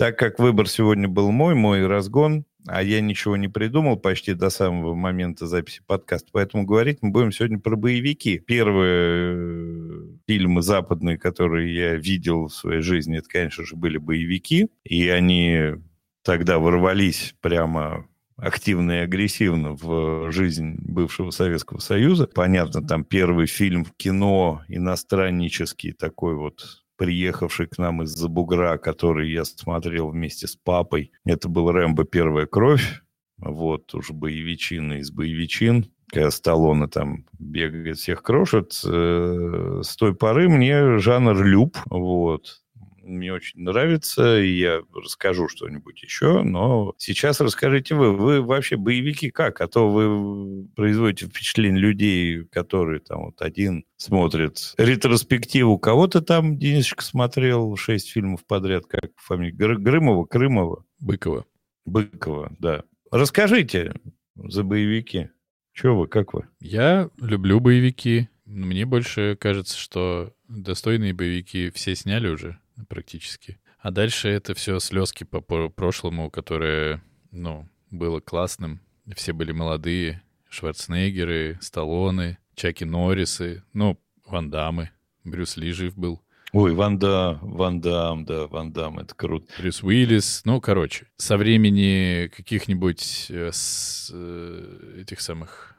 Так как выбор сегодня был мой, мой разгон, а я ничего не придумал почти до самого момента записи подкаста, поэтому говорить мы будем сегодня про боевики. Первые э, фильмы западные, которые я видел в своей жизни, это, конечно же, были боевики, и они тогда ворвались прямо активно и агрессивно в жизнь бывшего Советского Союза. Понятно, там первый фильм в кино иностраннический такой вот приехавший к нам из-за бугра, который я смотрел вместе с папой. Это был «Рэмбо. Первая кровь». Вот, уж боевичина из боевичин когда Сталлоне там бегает, всех крошит. Э, с той поры мне жанр люб, вот мне очень нравится, и я расскажу что-нибудь еще, но сейчас расскажите вы, вы вообще боевики как? А то вы производите впечатление людей, которые там вот один смотрит ретроспективу. Кого-то там Денисочка смотрел шесть фильмов подряд, как фамилия Гр- Грымова, Крымова? Быкова. Быкова, да. Расскажите за боевики. Че вы, как вы? Я люблю боевики. Мне больше кажется, что достойные боевики все сняли уже практически. А дальше это все слезки по прошлому, которое, ну, было классным. Все были молодые. Шварценеггеры, Сталлоне, Чаки Норрисы, ну, Ван Дамы. Брюс Ли жив был. Ой, Ван Дам, Ван Дам, да, Ван Дам, это круто. Брюс Уиллис, ну, короче, со времени каких-нибудь э, с, э, этих самых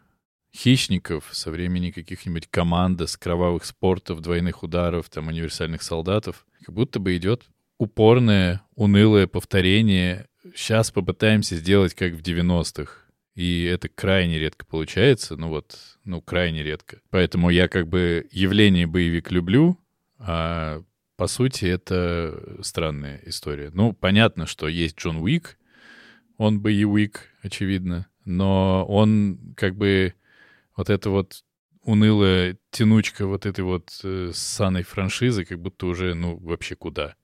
хищников, со времени каких-нибудь командос, кровавых спортов, двойных ударов, там, универсальных солдатов, как будто бы идет упорное, унылое повторение. Сейчас попытаемся сделать как в 90-х. И это крайне редко получается, ну вот, ну, крайне редко. Поэтому я как бы явление боевик люблю, а по сути это странная история. Ну, понятно, что есть Джон Уик, он боевик, очевидно, но он как бы вот это вот унылая тянучка вот этой вот э, саной франшизы, как будто уже, ну, вообще куда.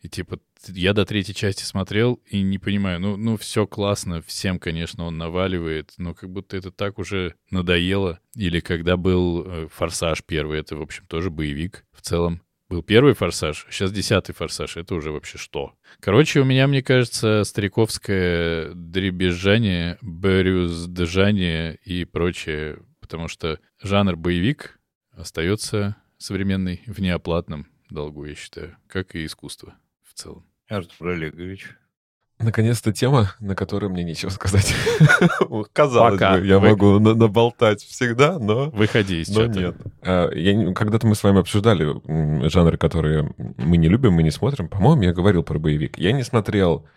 И типа, я до третьей части смотрел и не понимаю, ну, ну, все классно, всем, конечно, он наваливает, но как будто это так уже надоело. Или когда был э, «Форсаж» первый, это, в общем, тоже боевик в целом. Был первый «Форсаж», сейчас десятый «Форсаж», это уже вообще что? Короче, у меня, мне кажется, стариковское дребезжание, брюзджание и прочее потому что жанр боевик остается современный в неоплатном долгу, я считаю, как и искусство в целом. Артур Олегович. Наконец-то тема, на которую мне нечего сказать. Казалось Пока. бы, я Вы... могу наболтать всегда, но... Выходи из но нет. А, я, когда-то мы с вами обсуждали жанры, которые мы не любим, мы не смотрим. По-моему, я говорил про боевик. Я не смотрел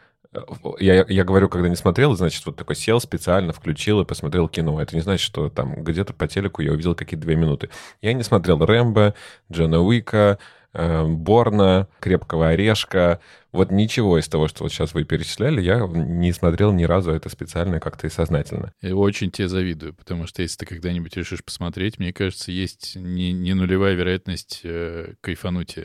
я, я говорю, когда не смотрел, значит, вот такой сел специально, включил и посмотрел кино. Это не значит, что там где-то по телеку я увидел какие-то две минуты. Я не смотрел Рэмбо, Джона Уика, э, Борна, Крепкого Орешка. Вот ничего из того, что вот сейчас вы перечисляли, я не смотрел ни разу это специально как-то и сознательно. Я очень тебе завидую, потому что если ты когда-нибудь решишь посмотреть, мне кажется, есть не, не нулевая вероятность э, кайфануть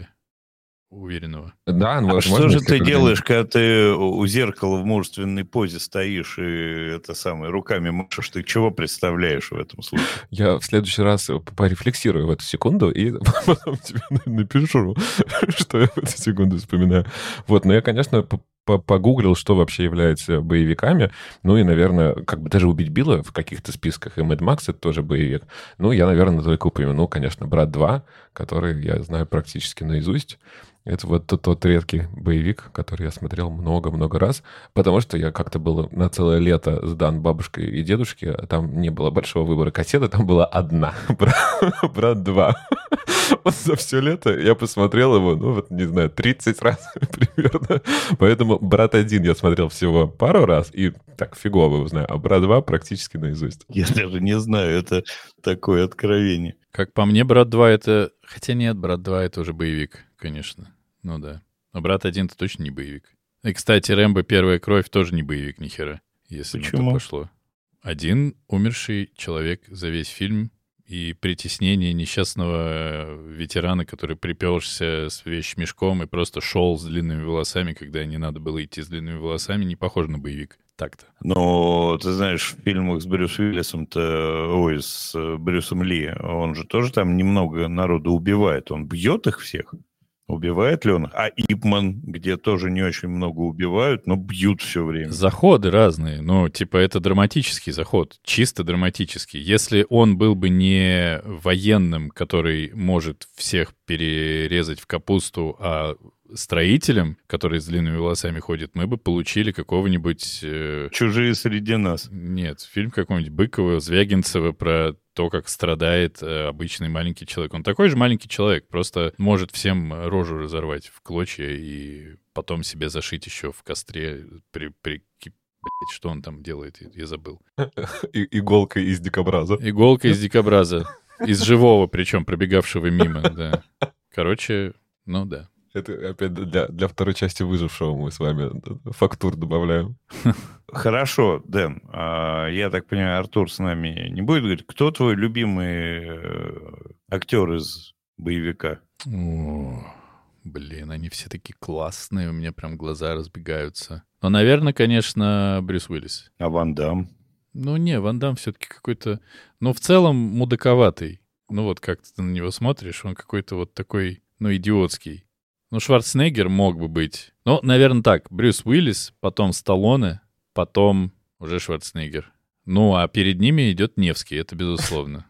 уверенного. Да, а что же ты делаешь, когда ты у зеркала в мужественной позе стоишь и это самое руками машешь? Ты чего представляешь в этом случае? Я в следующий раз порефлексирую в эту секунду и потом тебе напишу, что я в эту секунду вспоминаю. Вот, но я, конечно, погуглил, что вообще является боевиками. Ну и, наверное, как бы даже убить Билла в каких-то списках, и Mad Max это тоже боевик. Ну, я, наверное, только упомяну, конечно, «Брат 2», который я знаю практически наизусть. Это вот тот, тот редкий боевик, который я смотрел много-много раз, потому что я как-то был на целое лето сдан бабушкой и дедушке, а там не было большого выбора кассеты, там была одна, брат 2. Вот за все лето я посмотрел его, ну вот, не знаю, 30 раз примерно. Поэтому брат 1 я смотрел всего пару раз, и так фигово его знаю, а брат 2 практически наизусть. Я даже не знаю, это такое откровение. Как по мне, брат 2 это... Хотя нет, брат 2 это уже боевик конечно. Ну да. Но брат один то точно не боевик. И, кстати, Рэмбо Первая кровь тоже не боевик ни хера, если Почему? на то пошло. Один умерший человек за весь фильм и притеснение несчастного ветерана, который приперся с вещмешком и просто шел с длинными волосами, когда не надо было идти с длинными волосами, не похоже на боевик. Так-то. Но ты знаешь, в фильмах с Брюсом Уиллисом-то, ой, с Брюсом Ли, он же тоже там немного народу убивает. Он бьет их всех. Убивает ли он? А Ипман, где тоже не очень много убивают, но бьют все время. Заходы разные. Ну, типа, это драматический заход. Чисто драматический. Если он был бы не военным, который может всех перерезать в капусту, а строителем, который с длинными волосами ходит, мы бы получили какого-нибудь... Э... Чужие среди нас. Нет, фильм какой-нибудь Быкова, Звягинцева про то, как страдает э, обычный маленький человек. Он такой же маленький человек, просто может всем рожу разорвать в клочья и потом себе зашить еще в костре при, при Блять, что он там делает, я, забыл. Иголка из дикобраза. Иголка из дикобраза. Из живого, причем пробегавшего мимо, да. Короче, ну да. Это опять для, для второй части выжившего мы с вами фактур добавляем. Хорошо, Дэн. А, я так понимаю, Артур с нами не будет говорить. Кто твой любимый э, актер из боевика? О, блин, они все такие классные, у меня прям глаза разбегаются. Но, наверное, конечно, Брюс Уиллис. А Ван Дам? Ну, не, Ван Дам все-таки какой-то... Ну, в целом, мудаковатый. Ну, вот как ты на него смотришь, он какой-то вот такой, ну, идиотский. Ну, Шварценеггер мог бы быть. Ну, наверное, так. Брюс Уиллис, потом Сталлоне, потом уже Шварценеггер. Ну, а перед ними идет Невский, это безусловно.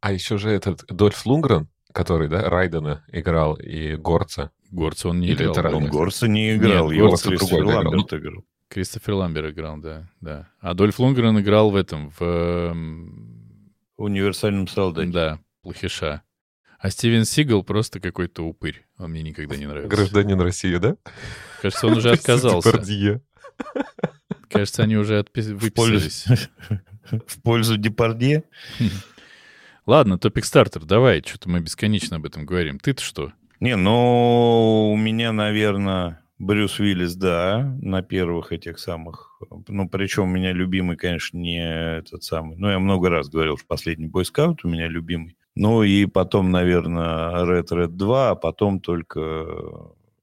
А еще же этот Дольф Лунгрен, который, да, Райдена играл и Горца. Горца он не играл. Это он Горца не играл, Нет, его Кристофер Ламберт играл. Кристофер Ламбер играл, да, да. А Дольф Лунгрен играл в этом, в... Эм, Универсальном солдате. Да, плохиша. А Стивен Сигал просто какой-то упырь. Он мне никогда не нравится. Гражданин России, да? Кажется, он уже отказался. Кажется, они уже выписались. В пользу Депардье? Ладно, топик стартер, давай, что-то мы бесконечно об этом говорим. Ты-то что? Не, ну, у меня, наверное, Брюс Уиллис, да, на первых этих самых. Ну, причем у меня любимый, конечно, не этот самый. Ну, я много раз говорил, что последний бойскаут у меня любимый. Ну и потом, наверное, Red Red 2, а потом только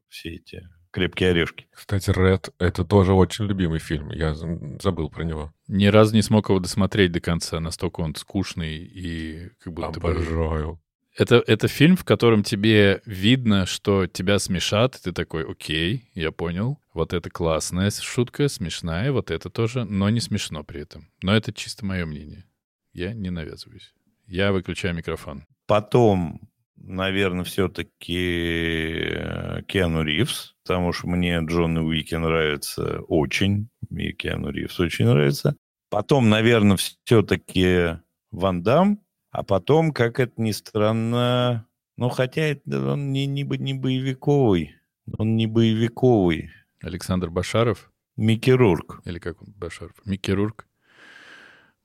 все эти крепкие орешки. Кстати, Red — это тоже очень любимый фильм. Я забыл про него. Ни разу не смог его досмотреть до конца. Настолько он скучный и как будто Обожаю. Бы... Это, это фильм, в котором тебе видно, что тебя смешат, и ты такой, окей, я понял. Вот это классная шутка, смешная, вот это тоже, но не смешно при этом. Но это чисто мое мнение. Я не навязываюсь. Я выключаю микрофон. Потом, наверное, все-таки э, Киану Ривз, потому что мне Джон Уики нравится очень, и Киану Ривз очень нравится. Потом, наверное, все-таки Ван Дам, а потом, как это ни странно, ну, хотя это он не, не, не боевиковый, он не боевиковый. Александр Башаров? Микки Рурк. Или как он, Башаров? Микки Рурк?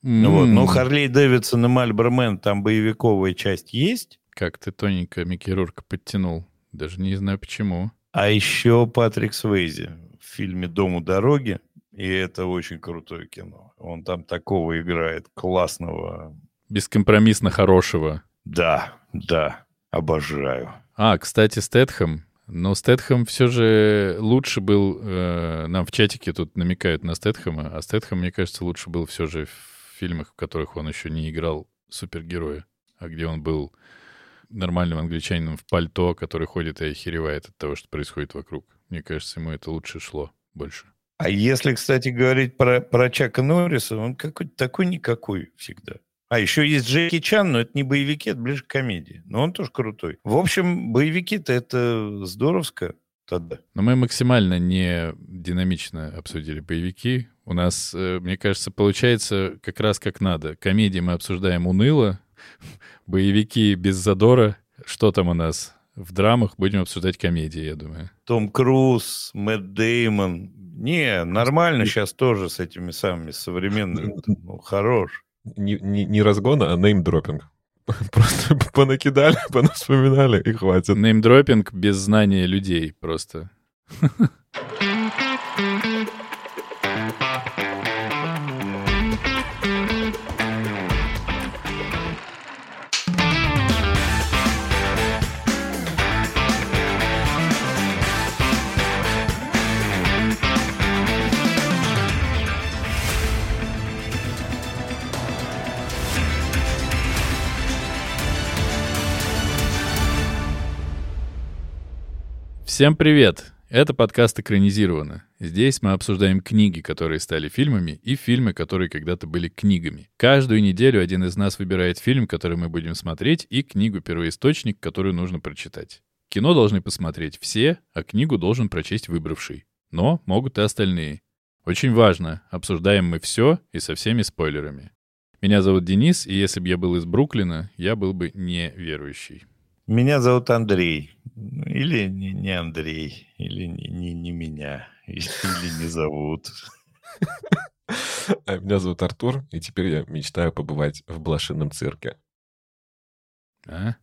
Mm. Вот. Ну, Харли Дэвидсон и Мальбермен, там боевиковая часть есть. Как ты тоненько Микки Рурка подтянул. Даже не знаю почему. А еще Патрик Свейзи в фильме «Дом у дороги». И это очень крутое кино. Он там такого играет, классного. Бескомпромиссно хорошего. Да, да, обожаю. А, кстати, Стэтхэм. Но Стэтхэм все же лучше был... Э, нам в чатике тут намекают на Стэтхэма, а Стэтхэм, мне кажется, лучше был все же фильмах, в которых он еще не играл супергероя, а где он был нормальным англичанином в пальто, который ходит и охеревает от того, что происходит вокруг. Мне кажется, ему это лучше шло больше. А если, кстати, говорить про, про Чака Норриса, он какой-то такой-никакой всегда. А еще есть Джеки Чан, но это не боевики, это ближе к комедии. Но он тоже крутой. В общем, боевики-то это здоровско тогда. Но мы максимально не динамично обсудили боевики. У нас, э, мне кажется, получается как раз как надо. Комедии мы обсуждаем уныло, боевики без задора. Что там у нас? В драмах будем обсуждать комедии, я думаю. Том Круз, Мэтт Деймон. Не, нормально сейчас тоже с этими самыми современными. Ну, хорош. Не, не, не разгон, а неймдропинг. Просто понакидали, понавспоминали и хватит. Неймдропинг без знания людей просто. Всем привет! Это подкаст «Экранизировано». Здесь мы обсуждаем книги, которые стали фильмами, и фильмы, которые когда-то были книгами. Каждую неделю один из нас выбирает фильм, который мы будем смотреть, и книгу-первоисточник, которую нужно прочитать. Кино должны посмотреть все, а книгу должен прочесть выбравший. Но могут и остальные. Очень важно, обсуждаем мы все и со всеми спойлерами. Меня зовут Денис, и если бы я был из Бруклина, я был бы неверующий. Меня зовут Андрей. Или не, не Андрей, или не, не, не меня, или, не зовут. А меня зовут Артур, и теперь я мечтаю побывать в блошином цирке. А?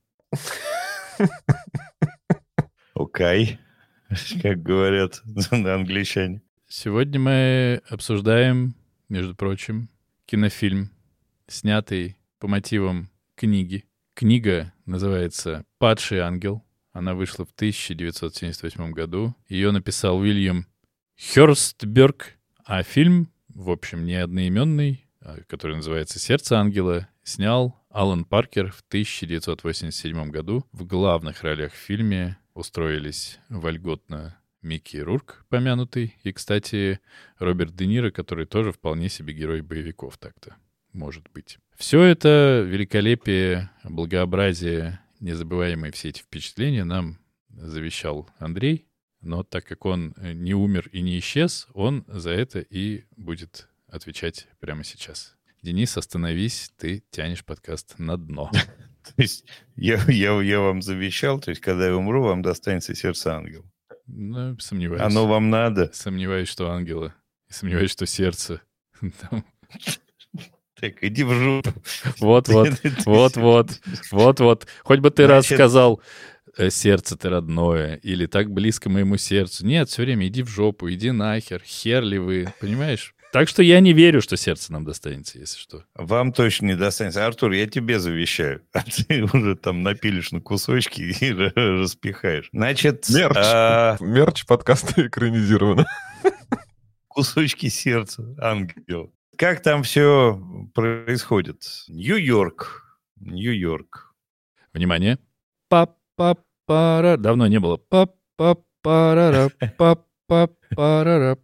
Окей, как говорят англичане. Сегодня мы обсуждаем, между прочим, кинофильм, снятый по мотивам книги. Книга называется «Падший ангел». Она вышла в 1978 году. Ее написал Уильям Хёрстберг, а фильм, в общем, не одноименный, а, который называется «Сердце ангела», снял Алан Паркер в 1987 году. В главных ролях в фильме устроились вольготно Микки Рурк, помянутый, и, кстати, Роберт Де Ниро, который тоже вполне себе герой боевиков так-то, может быть. Все это великолепие, благообразие, незабываемые все эти впечатления нам завещал Андрей, но так как он не умер и не исчез, он за это и будет отвечать прямо сейчас. Денис, остановись, ты тянешь подкаст на дно. То есть я, я, я вам завещал, то есть когда я умру, вам достанется сердце ангела. Ну, сомневаюсь. Оно вам надо? Сомневаюсь, что ангела. И сомневаюсь, что сердце. Так, иди в жопу. Вот-вот, вот-вот, вот-вот. Хоть бы ты раз сказал, «Э, сердце ты родное, или так близко моему сердцу. Нет, все время иди в жопу, иди нахер, хер ли вы, понимаешь? Так что я не верю, что сердце нам достанется, если что. Вам точно не достанется. Артур, я тебе завещаю. А ты уже там напилишь на кусочки и распихаешь. Значит... Мерч. А... Мерч подкаста экранизировано. Кусочки сердца, ангел. Как там все происходит? Нью-Йорк. Нью-Йорк. Внимание. Па-па-пара. Давно не было. Па-па-парара. Па-па-парара.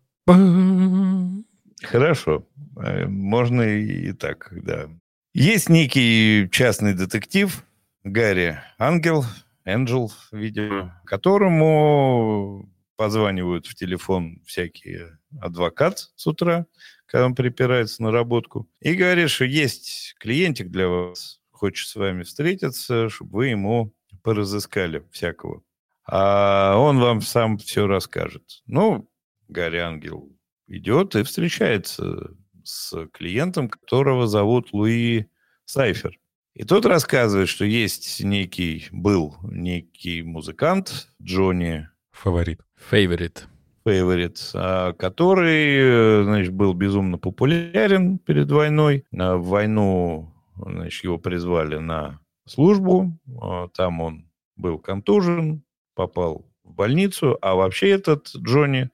Хорошо. Э, можно и так, да. Есть некий частный детектив Гарри Ангел, Энджел, видимо, которому позванивают в телефон всякие адвокат с утра, когда он припирается на работку, и говорит, что есть клиентик для вас, хочет с вами встретиться, чтобы вы ему поразыскали всякого. А он вам сам все расскажет. Ну, Гарри Ангел идет и встречается с клиентом, которого зовут Луи Сайфер. И тот рассказывает, что есть некий, был некий музыкант Джонни... Фаворит. Фейворит. Фейворит, а, который, значит, был безумно популярен перед войной. В войну, значит, его призвали на службу. А, там он был контужен, попал в больницу. А вообще этот Джонни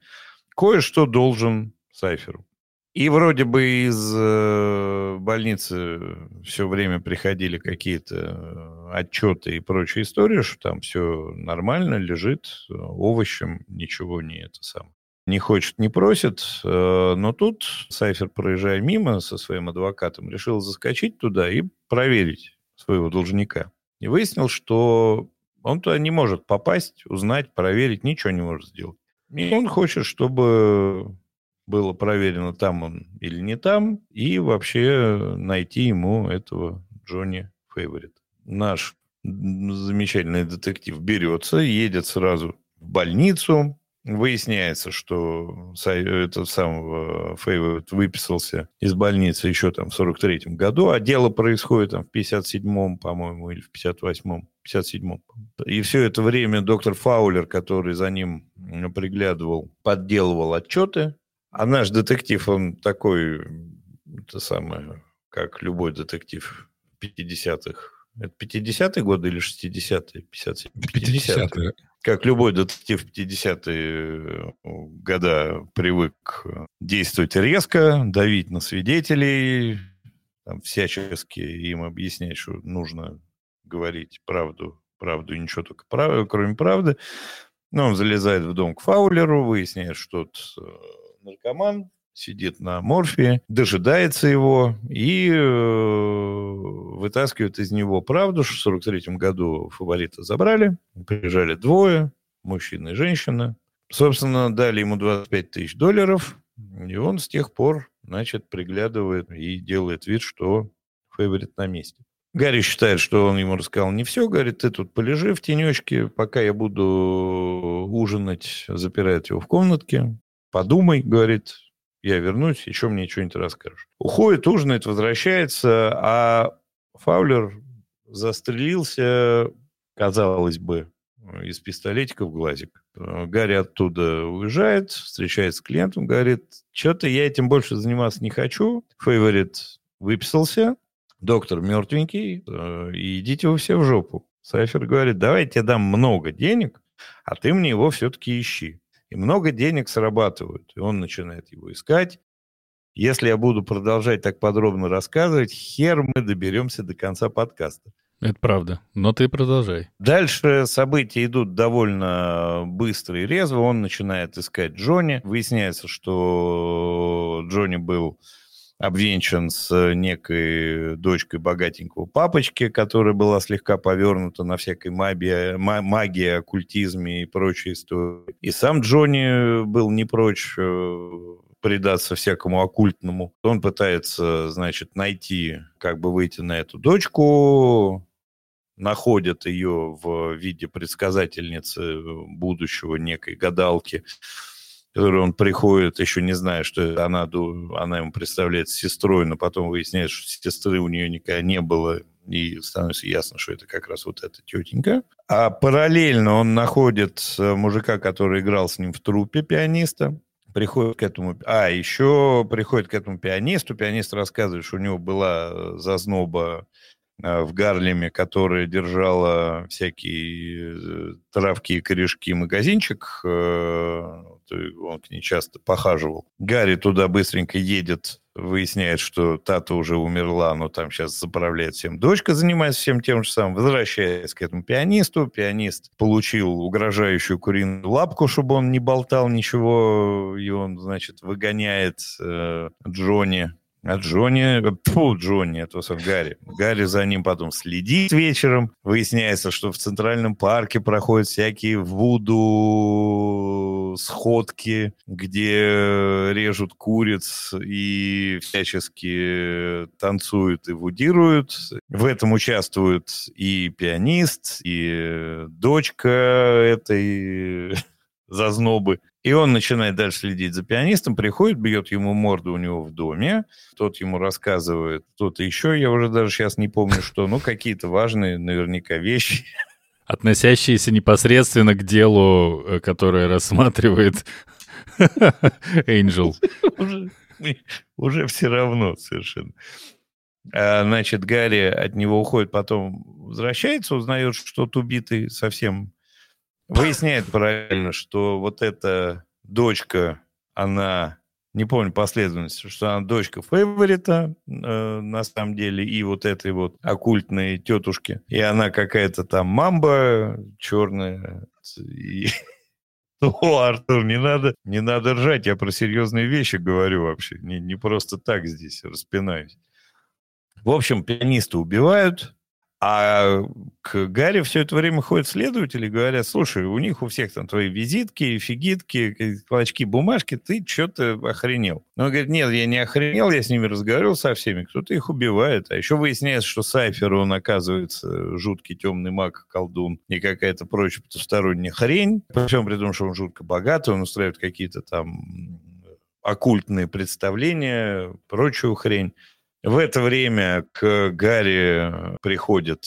кое-что должен Сайферу. И вроде бы из э, больницы все время приходили какие-то э, отчеты и прочие истории, что там все нормально, лежит э, овощем, ничего не это сам. Не хочет, не просит, но тут Сайфер, проезжая мимо со своим адвокатом, решил заскочить туда и проверить своего должника. И выяснил, что он туда не может попасть, узнать, проверить, ничего не может сделать. И он хочет, чтобы было проверено, там он или не там, и вообще найти ему этого Джонни Фейворит. Наш замечательный детектив берется, едет сразу в больницу, Выясняется, что этот сам Фейворит выписался из больницы еще там в 43-м году, а дело происходит там в 57-м, по-моему, или в 58-м, 57-м. И все это время доктор Фаулер, который за ним приглядывал, подделывал отчеты, а наш детектив, он такой, это самое, как любой детектив 50-х. Это 50-е годы или 60-е? 50 50 50 Как любой детектив 50-е года привык действовать резко, давить на свидетелей, там, всячески им объяснять, что нужно говорить правду, правду и ничего только прав... кроме правды. Ну, он залезает в дом к Фаулеру, выясняет, что э, наркоман, сидит на морфе, дожидается его и э, вытаскивает из него правду, что в 43 году фаворита забрали, приезжали двое, мужчина и женщина. Собственно, дали ему 25 тысяч долларов, и он с тех пор, значит, приглядывает и делает вид, что фаворит на месте. Гарри считает, что он ему рассказал не все. Говорит, ты тут полежи в тенечке, пока я буду ужинать, запирает его в комнатке. Подумай, говорит, я вернусь, еще мне что-нибудь расскажешь. Уходит, ужинает, возвращается, а Фаулер застрелился, казалось бы, из пистолетика в глазик. Гарри оттуда уезжает, встречается с клиентом, говорит, что-то я этим больше заниматься не хочу. Фейворит выписался, доктор мертвенький, э, и идите вы все в жопу. Сайфер говорит, давай я тебе дам много денег, а ты мне его все-таки ищи. И много денег срабатывают. И он начинает его искать. Если я буду продолжать так подробно рассказывать, хер мы доберемся до конца подкаста. Это правда. Но ты продолжай. Дальше события идут довольно быстро и резво. Он начинает искать Джонни. Выясняется, что Джонни был обвенчан с некой дочкой богатенького папочки, которая была слегка повернута на всякой магии, магии оккультизме и прочей истории. И сам Джонни был не прочь э, предаться всякому оккультному. Он пытается, значит, найти, как бы выйти на эту дочку, находят ее в виде предсказательницы будущего некой гадалки, которой он приходит, еще не зная, что она, она ему представляет сестрой, но потом выясняется, что сестры у нее никогда не было, и становится ясно, что это как раз вот эта тетенька. А параллельно он находит э, мужика, который играл с ним в трупе пианиста, приходит к этому... А, еще приходит к этому пианисту, пианист рассказывает, что у него была э, зазноба Э, в Гарлеме, которая держала всякие травки и корешки магазинчик, он к ней часто похаживал. Гарри туда быстренько едет, выясняет, что Тата уже умерла, но там сейчас заправляет всем. Дочка занимается всем тем же самым, возвращаясь к этому пианисту. Пианист получил угрожающую куриную лапку, чтобы он не болтал ничего, и он, значит, выгоняет э, Джонни а Джонни, фу, Джонни, это сам Гарри. Гарри за ним потом следит вечером. Выясняется, что в Центральном парке проходят всякие вуду сходки, где режут куриц и всячески танцуют и вудируют. В этом участвуют и пианист, и дочка этой зазнобы. И он начинает дальше следить за пианистом, приходит, бьет ему морду у него в доме, тот ему рассказывает что-то еще, я уже даже сейчас не помню, что, ну, какие-то важные наверняка вещи. Относящиеся непосредственно к делу, э, которое рассматривает Angel. Уже, уже все равно совершенно. А, значит, Гарри от него уходит, потом возвращается, узнает, что тот убитый совсем Выясняет правильно, что вот эта дочка, она, не помню последовательность, что она дочка фейворита э, на самом деле, и вот этой вот оккультной тетушки. И она какая-то там мамба черная. И... О, Артур, не надо, не надо ржать, я про серьезные вещи говорю вообще. Не, не просто так здесь распинаюсь. В общем, пианиста убивают, а к Гарри все это время ходят следователи и говорят, слушай, у них у всех там твои визитки, фигитки, клочки бумажки, ты что-то охренел. Но он говорит, нет, я не охренел, я с ними разговаривал со всеми, кто-то их убивает. А еще выясняется, что Сайфер, он оказывается жуткий темный маг, колдун и какая-то прочая потусторонняя хрень. Причем при том, что он жутко богатый, он устраивает какие-то там оккультные представления, прочую хрень. В это время к Гарри приходит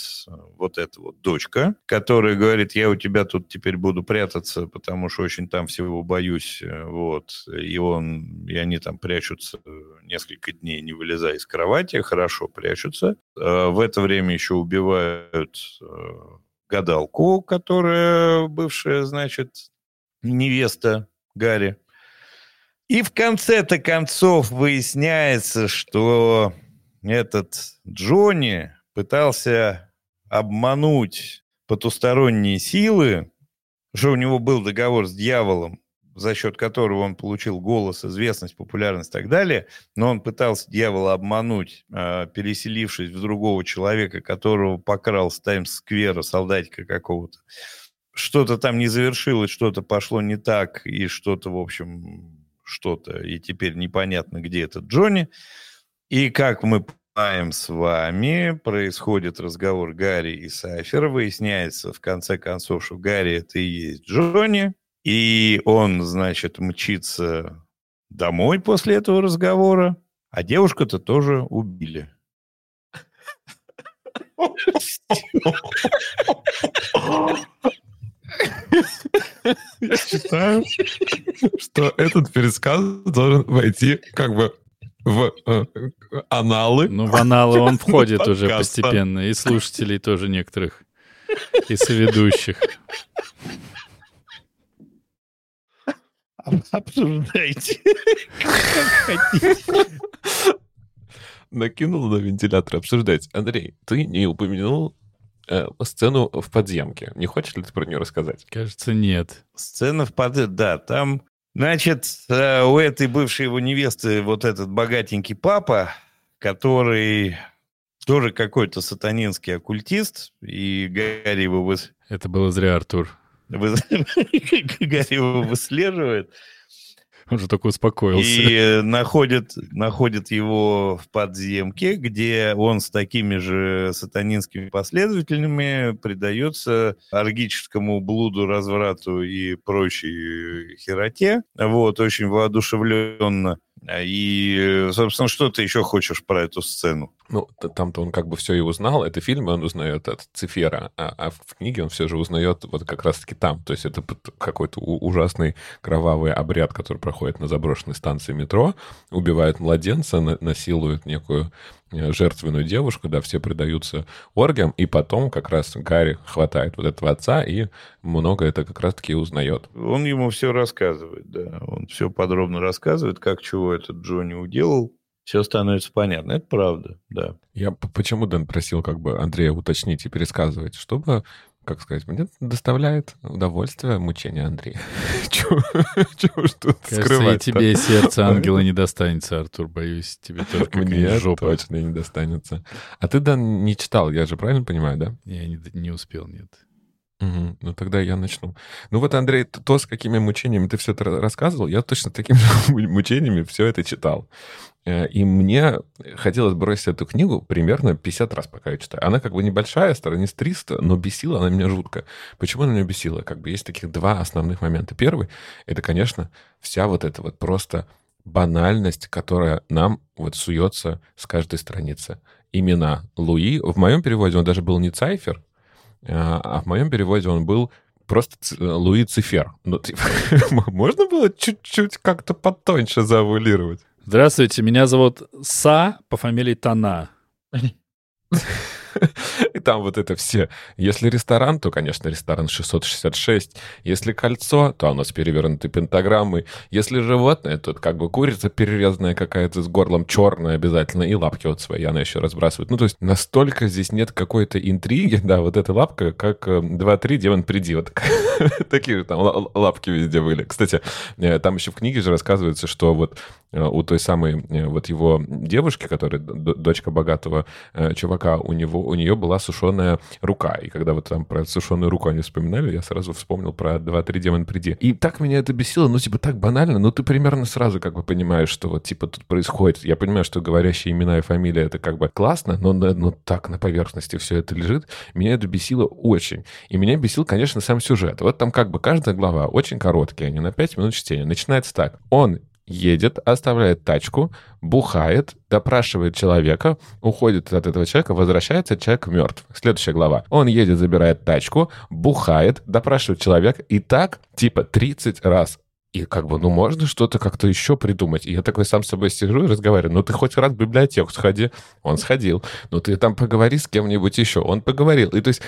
вот эта вот дочка, которая говорит, я у тебя тут теперь буду прятаться, потому что очень там всего боюсь. Вот. И он, и они там прячутся несколько дней, не вылезая из кровати, хорошо прячутся. А в это время еще убивают э, гадалку, которая бывшая, значит, невеста Гарри. И в конце-то концов выясняется, что этот Джонни пытался обмануть потусторонние силы, что у него был договор с дьяволом, за счет которого он получил голос, известность, популярность и так далее, но он пытался дьявола обмануть, э, переселившись в другого человека, которого покрал с Таймс-сквера, солдатика какого-то. Что-то там не завершилось, что-то пошло не так, и что-то, в общем, что-то, и теперь непонятно, где этот Джонни. И как мы понимаем с вами, происходит разговор Гарри и Сайфера, выясняется в конце концов, что Гарри это и есть Джонни, и он, значит, мчится домой после этого разговора, а девушку-то тоже убили. Я считаю, что этот пересказ должен войти как бы в э, аналы. Ну, в аналы он входит уже постепенно. И слушателей тоже некоторых. И соведущих. Обсуждайте. Накинул на вентилятор обсуждать. Андрей, ты не упомянул э, сцену в подземке. Не хочешь ли ты про нее рассказать? Кажется, нет. Сцена в подземке, да, там, значит, э, у этой бывшей его невесты вот этот богатенький папа, который тоже какой-то сатанинский оккультист, и Гарри его... Это было зря, Артур. Гарри его выслеживает. Он же только успокоился. И находит, находит его в подземке, где он с такими же сатанинскими последователями предается оргическому блуду, разврату и прочей хероте. Вот, очень воодушевленно. И, собственно, что ты еще хочешь про эту сцену? Ну, там-то он как бы все и узнал. Это фильм, он узнает от Цифера, а, а в книге он все же узнает вот как раз-таки там. То есть это какой-то ужасный кровавый обряд, который проходит на заброшенной станции метро. Убивают младенца, насилуют некую Э, жертвенную девушку, да, все предаются оргиям, и потом как раз Гарри хватает вот этого отца и много это как раз-таки узнает. Он ему все рассказывает, да, он все подробно рассказывает, как чего этот Джонни уделал, все становится понятно. Это правда, да. Я почему, Дэн, просил как бы Андрея уточнить и пересказывать, чтобы как сказать, мне доставляет удовольствие мучение Андрея. Чего ж тут скрывать тебе сердце ангела не достанется, Артур, боюсь, тебе тоже Мне жопа. точно не достанется. А ты, да, не читал, я же правильно понимаю, да? Я не, не успел, нет. Угу. Ну, тогда я начну. Ну, вот, Андрей, то, с какими мучениями ты все это рассказывал, я точно такими мучениями все это читал. Э, и мне хотелось бросить эту книгу примерно 50 раз, пока я читаю. Она как бы небольшая, страниц 300, но бесила она меня жутко. Почему она меня бесила? Как бы есть таких два основных момента. Первый — это, конечно, вся вот эта вот просто банальность, которая нам вот суется с каждой страницы. Имена Луи. В моем переводе он даже был не Цайфер, а, а в моем переводе он был просто Луи Цифер. Ну, типа, можно было чуть-чуть как-то потоньше заавулировать? Здравствуйте, меня зовут Са по фамилии Тана. И там вот это все. Если ресторан, то, конечно, ресторан 666. Если кольцо, то оно с перевернутой пентаграммой. Если животное, то как бы курица перерезанная какая-то с горлом черная обязательно. И лапки вот свои она еще разбрасывает. Ну, то есть настолько здесь нет какой-то интриги. Да, вот эта лапка, как 2-3, э, демон приди. Вот такие там лапки везде были. Кстати, э, там еще в книге же рассказывается, что вот э, у той самой вот его девушки, которая дочка богатого чувака, у него у нее была сушеная рука. И когда вот там про сушеную руку они вспоминали, я сразу вспомнил про 2-3 демон приди. И так меня это бесило, ну, типа, так банально, но ты примерно сразу как бы понимаешь, что вот, типа, тут происходит. Я понимаю, что говорящие имена и фамилия это как бы классно, но, но так на поверхности все это лежит. Меня это бесило очень. И меня бесил, конечно, сам сюжет. Вот там как бы каждая глава очень короткая, не на 5 минут чтения. Начинается так. Он едет, оставляет тачку, бухает, допрашивает человека, уходит от этого человека, возвращается, человек мертв. Следующая глава. Он едет, забирает тачку, бухает, допрашивает человека, и так типа 30 раз. И как бы, ну, можно что-то как-то еще придумать. И я такой сам с собой сижу и разговариваю. Ну, ты хоть раз в библиотеку сходи. Он сходил. Ну, ты там поговори с кем-нибудь еще. Он поговорил. И то есть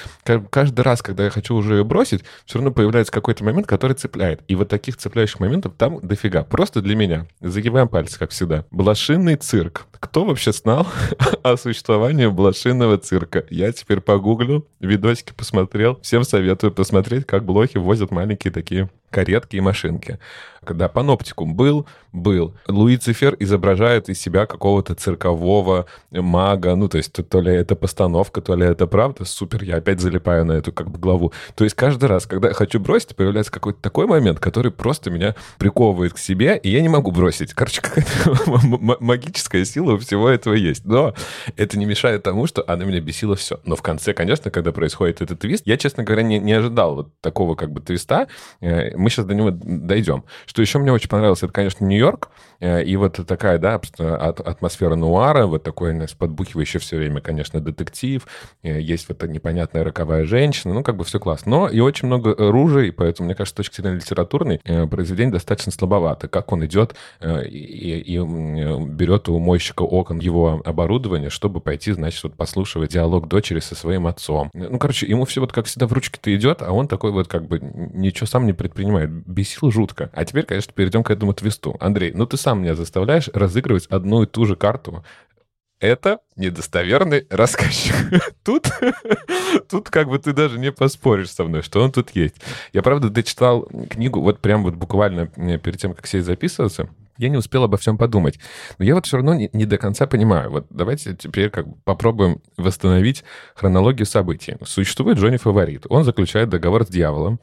каждый раз, когда я хочу уже ее бросить, все равно появляется какой-то момент, который цепляет. И вот таких цепляющих моментов там дофига. Просто для меня. Загибаем пальцы, как всегда. Блошиный цирк. Кто вообще знал о существовании блошиного цирка? Я теперь погуглю, видосики посмотрел. Всем советую посмотреть, как блохи возят маленькие такие каретки и машинки. Когда паноптикум был, был. Луи Цифер изображает из себя какого-то циркового мага, ну, то есть то, то ли это постановка, то ли это правда. Супер, я опять залипаю на эту как бы главу. То есть каждый раз, когда я хочу бросить, появляется какой-то такой момент, который просто меня приковывает к себе, и я не могу бросить. Короче, какая-то магическая сила у всего этого есть. Но это не мешает тому, что она меня бесила все. Но в конце, конечно, когда происходит этот твист, я, честно говоря, не, не ожидал вот такого как бы твиста. Э, мы сейчас до него дойдем. Что еще мне очень понравилось, это, конечно, Нью-Йорк. Э, и вот такая, да, атмосфера нуара, вот такой, значит, подбухивающий все время, конечно, детектив. Э, есть вот эта непонятная роковая женщина. Ну, как бы все классно. Но и очень много ружей, поэтому, мне кажется, с точки зрения литературной, произведение достаточно слабовато. Как он идет и, и берет у мойщика окон его оборудование, чтобы пойти, значит, вот послушивать диалог дочери со своим отцом. Ну, короче, ему все вот как всегда в ручке-то идет, а он такой вот как бы ничего сам не предпринимает бесил жутко. А теперь, конечно, перейдем к этому твисту. Андрей, ну ты сам меня заставляешь разыгрывать одну и ту же карту. Это недостоверный рассказчик. Тут, тут как бы ты даже не поспоришь со мной, что он тут есть. Я, правда, дочитал книгу, вот прям вот буквально перед тем, как сесть записываться, я не успел обо всем подумать. Но я вот все равно не, не до конца понимаю. Вот давайте теперь как попробуем восстановить хронологию событий. Существует Джонни Фаворит. Он заключает договор с дьяволом.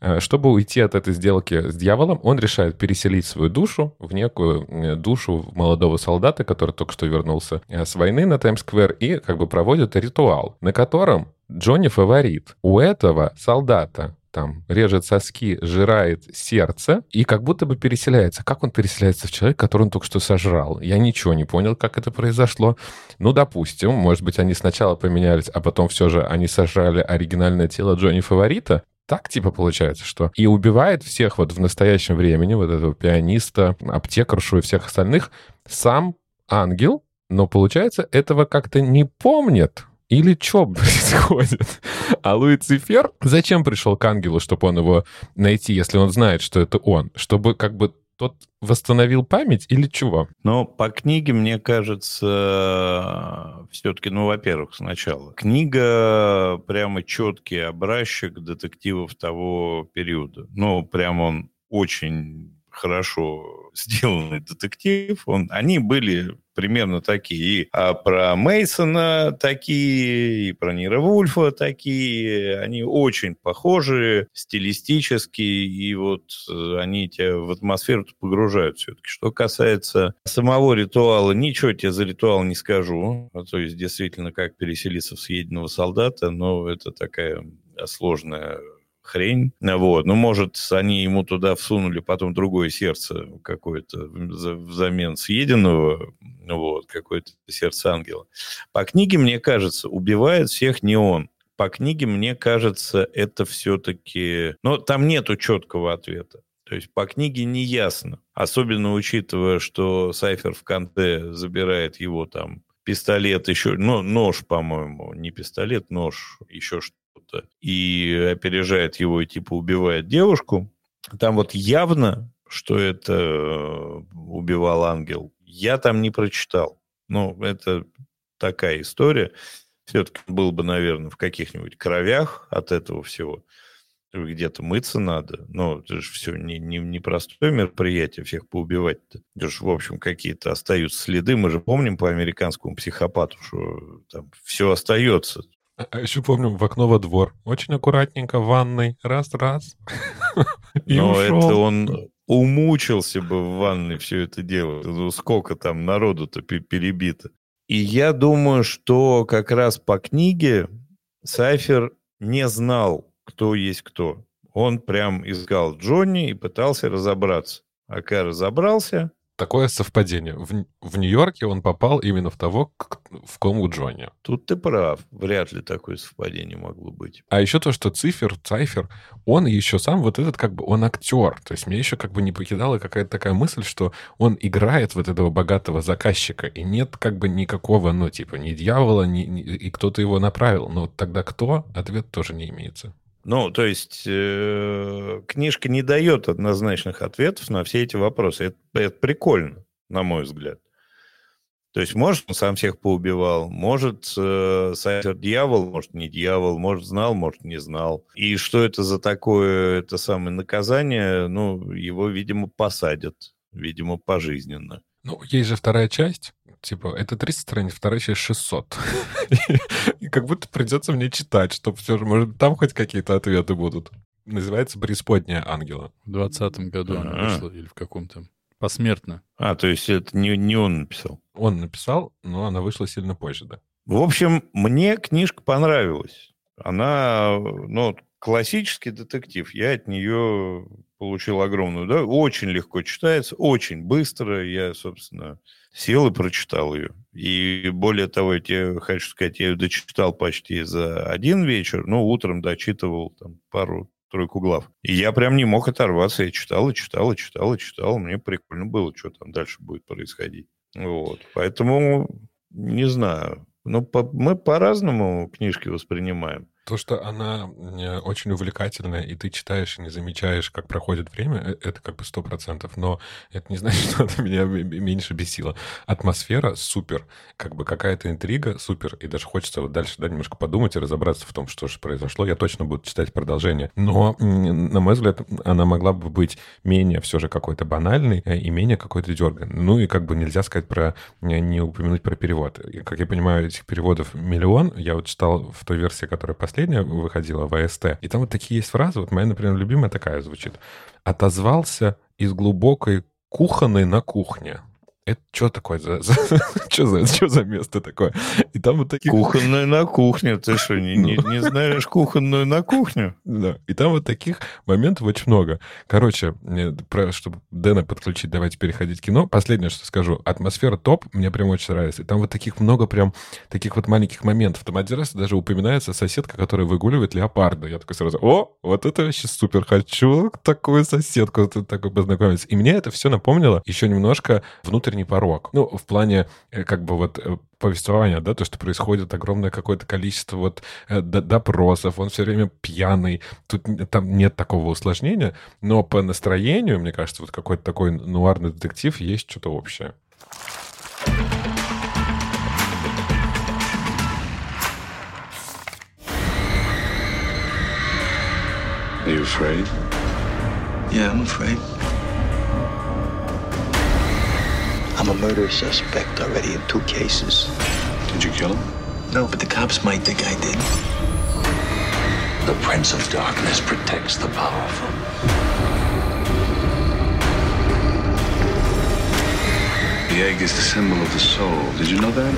Э, чтобы уйти от этой сделки с дьяволом, он решает переселить свою душу в некую э, душу молодого солдата, который только что вернулся э, с войны на Таймс-сквер, и как бы проводит ритуал, на котором Джонни фаворит. У этого солдата там режет соски, жирает сердце и как будто бы переселяется. Как он переселяется в человека, который он только что сожрал? Я ничего не понял, как это произошло. Ну, допустим, может быть, они сначала поменялись, а потом все же они сожрали оригинальное тело Джонни Фаворита. Так типа получается, что и убивает всех вот в настоящем времени, вот этого пианиста, аптекаршу и всех остальных, сам ангел, но получается этого как-то не помнит. Или что происходит? А Луицифер зачем пришел к ангелу, чтобы он его найти, если он знает, что это он? Чтобы как бы тот восстановил память или чего? Ну, по книге, мне кажется, все-таки, ну, во-первых, сначала. Книга прямо четкий образчик детективов того периода. Ну, прям он очень хорошо сделанный детектив. Он, они были примерно такие. И а про Мейсона такие, и про Нира Вульфа такие. Они очень похожи стилистически, и вот э, они тебя в атмосферу погружают все-таки. Что касается самого ритуала, ничего тебе за ритуал не скажу. А то есть действительно, как переселиться в съеденного солдата, но это такая сложная хрень. Вот. Ну, может, они ему туда всунули потом другое сердце какое-то взамен съеденного, вот, какое-то сердце ангела. По книге, мне кажется, убивает всех не он. По книге, мне кажется, это все-таки... Но там нету четкого ответа. То есть по книге не ясно. Особенно учитывая, что Сайфер в конце забирает его там пистолет еще, ну, нож, по-моему, не пистолет, нож, еще и опережает его и типа убивает девушку, там вот явно, что это э, убивал ангел, я там не прочитал. Ну, это такая история. Все-таки был бы, наверное, в каких-нибудь кровях от этого всего. Где-то мыться надо. Но это же все не, не, не простое мероприятие, всех поубивать-то. Это же, в общем, какие-то остаются следы. Мы же помним по американскому психопату, что там все остается. А, еще помню, в окно во двор. Очень аккуратненько в ванной. Раз-раз. Но это он умучился бы в ванной все это делать. Ну, сколько там народу-то перебито. И я думаю, что как раз по книге Сайфер не знал, кто есть кто. Он прям искал Джонни и пытался разобраться. А когда разобрался, такое совпадение. В, в Нью-Йорке он попал именно в того, в кому Джонни. Тут ты прав. Вряд ли такое совпадение могло быть. А еще то, что Цифер, Цайфер, он еще сам вот этот как бы, он актер. То есть мне еще как бы не покидала какая-то такая мысль, что он играет вот этого богатого заказчика, и нет как бы никакого, ну, типа, ни дьявола, ни, ни, и кто-то его направил. Но тогда кто? Ответ тоже не имеется. Ну, то есть э, книжка не дает однозначных ответов на все эти вопросы. Это, это прикольно, на мой взгляд. То есть, может, он сам всех поубивал, может, э, Сайтер дьявол, может, не дьявол, может, знал, может, не знал. И что это за такое, это самое наказание, ну, его, видимо, посадят, видимо, пожизненно. Ну, есть же вторая часть, типа, это 300 страниц, вторая часть 600. И как будто придется мне читать, чтобы все же, может, там хоть какие-то ответы будут. Называется «Преисподняя ангела». В двадцатом году она вышла, или в каком-то. Посмертно. А, то есть это не, не он написал? Он написал, но она вышла сильно позже, да. В общем, мне книжка понравилась. Она, ну, классический детектив. Я от нее получил огромную, да, очень легко читается, очень быстро. Я, собственно, сел и прочитал ее. И более того, я тебе хочу сказать, я ее дочитал почти за один вечер, но утром дочитывал там пару тройку глав. И я прям не мог оторваться. Я читал и читал, и читал, и читал. Мне прикольно было, что там дальше будет происходить. Вот. Поэтому не знаю. Ну, по, мы по-разному книжки воспринимаем. То, что она очень увлекательная, и ты читаешь и не замечаешь, как проходит время, э, это как бы сто процентов. Но это не значит, что она меня меньше бесила. Атмосфера супер. Как бы какая-то интрига супер. И даже хочется вот дальше да, немножко подумать и разобраться в том, что же произошло. Я точно буду читать продолжение. Но, на мой взгляд, она могла бы быть менее все же какой-то банальной э, и менее какой-то дерганной. Ну и как бы нельзя сказать про... не упомянуть про перевод. Как я понимаю, этих переводов миллион. Я вот читал в той версии, которая последняя, последняя выходила в АСТ. И там вот такие есть фразы. Вот моя, например, любимая такая звучит. «Отозвался из глубокой кухонной на кухне» это что такое за, за, что за, что за место такое? И там вот такие... Кухонную на кухне, ты что, не, не, не знаешь кухонную на кухню? Да, и там вот таких моментов очень много. Короче, про, чтобы Дэна подключить, давайте переходить к кино. Последнее, что скажу, атмосфера топ, мне прям очень нравится. И там вот таких много прям, таких вот маленьких моментов. Там один раз даже упоминается соседка, которая выгуливает леопарда. Я такой сразу, о, вот это вообще супер, хочу такую соседку, такой познакомиться. И мне это все напомнило еще немножко внутренне внутренний порог. Ну, в плане э, как бы вот э, повествования, да, то, что происходит огромное какое-то количество вот э, допросов, он все время пьяный, тут там нет такого усложнения, но по настроению, мне кажется, вот какой-то такой нуарный детектив есть что-то общее. Are you afraid? Yeah, I'm afraid. I'm a murder suspect already in two cases. Did you kill him? No, but the cops might think I did. The Prince of Darkness protects the powerful. The egg is the symbol of the soul. Did you know that?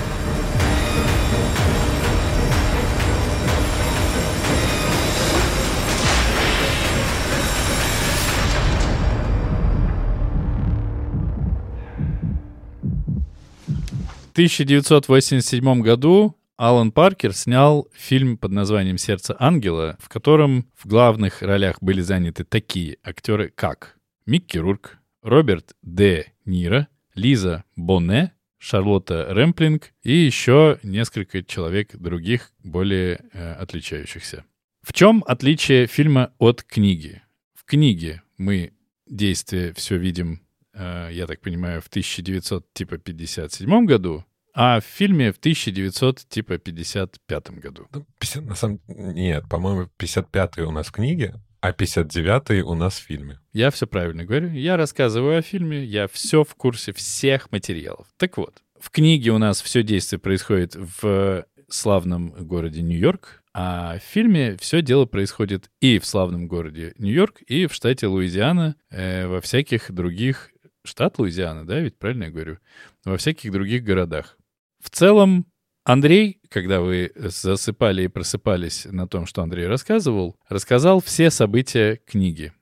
1987 году Алан Паркер снял фильм под названием «Сердце ангела», в котором в главных ролях были заняты такие актеры, как Микки Рурк, Роберт Д. Ниро, Лиза Боне, Шарлотта Рэмплинг и еще несколько человек других, более э, отличающихся. В чем отличие фильма от книги? В книге мы действие все видим, э, я так понимаю, в 1957 году, а в фильме в 1955 году. Ну, 50, на самом Нет, по-моему, 55-й у нас в книге, а 59-й у нас в фильме. Я все правильно говорю. Я рассказываю о фильме, я все в курсе всех материалов. Так вот, в книге у нас все действие происходит в славном городе Нью-Йорк, а в фильме все дело происходит и в славном городе Нью-Йорк, и в штате Луизиана, э, во всяких других... Штат Луизиана, да, ведь правильно я говорю? Во всяких других городах. В целом, Андрей, когда вы засыпали и просыпались на том, что Андрей рассказывал, рассказал все события книги.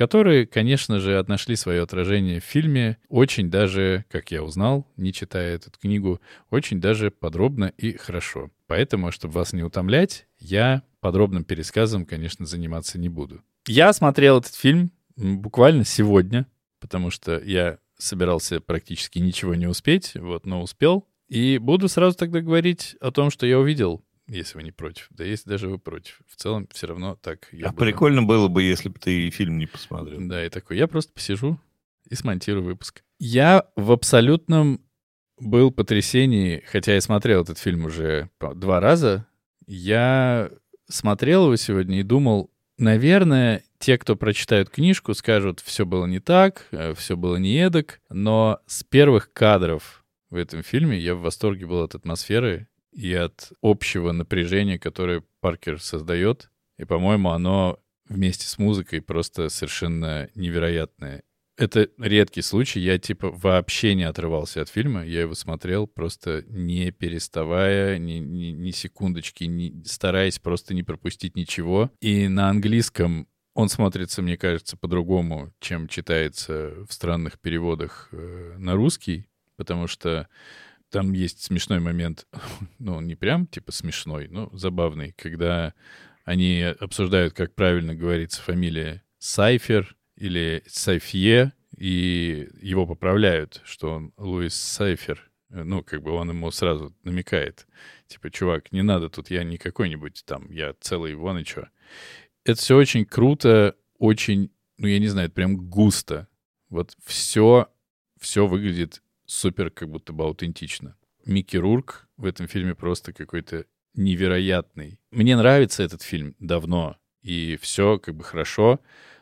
которые, конечно же, нашли свое отражение в фильме очень даже, как я узнал, не читая эту книгу, очень даже подробно и хорошо. Поэтому, чтобы вас не утомлять, я подробным пересказом, конечно, заниматься не буду. Я смотрел этот фильм буквально сегодня, потому что я собирался практически ничего не успеть, вот, но успел. И буду сразу тогда говорить о том, что я увидел, если вы не против. Да если даже вы против. В целом все равно так. Я а буду... прикольно было бы, если бы ты фильм не посмотрел. Да, и такой, я просто посижу и смонтирую выпуск. Я в абсолютном был потрясении, хотя я смотрел этот фильм уже два раза, я смотрел его сегодня и думал, наверное, те, кто прочитают книжку, скажут, все было не так, э, все было не эдак, но с первых кадров в этом фильме. Я в восторге был от атмосферы и от общего напряжения, которое Паркер создает. И, по-моему, оно вместе с музыкой просто совершенно невероятное. Это редкий случай. Я, типа, вообще не отрывался от фильма. Я его смотрел просто не переставая, ни, ни, ни секундочки, не, стараясь просто не пропустить ничего. И на английском он смотрится, мне кажется, по-другому, чем читается в странных переводах э, на русский потому что там есть смешной момент, ну, не прям типа смешной, но забавный, когда они обсуждают, как правильно говорится фамилия Сайфер или Сайфье, и его поправляют, что он Луис Сайфер. Ну, как бы он ему сразу намекает. Типа, чувак, не надо тут, я не какой-нибудь там, я целый вон и чё. Это все очень круто, очень, ну, я не знаю, это прям густо. Вот все, все выглядит супер как будто бы аутентично. Микки Рурк в этом фильме просто какой-то невероятный. Мне нравится этот фильм давно, и все как бы хорошо,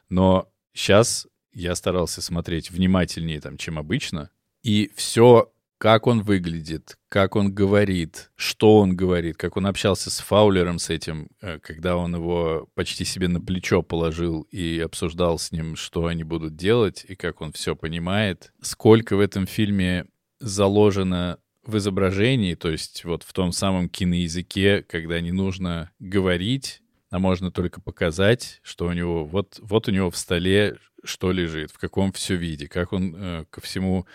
но сейчас я старался смотреть внимательнее, там, чем обычно, и все как он выглядит, как он говорит, что он говорит, как он общался с Фаулером с этим, э, когда он его почти себе на плечо положил и обсуждал с ним, что они будут делать и как он все понимает. Сколько в этом фильме заложено в изображении, то есть вот в том самом киноязыке, когда не нужно говорить, а можно только показать, что у него вот, вот у него в столе что лежит, в каком все виде, как он э, ко всему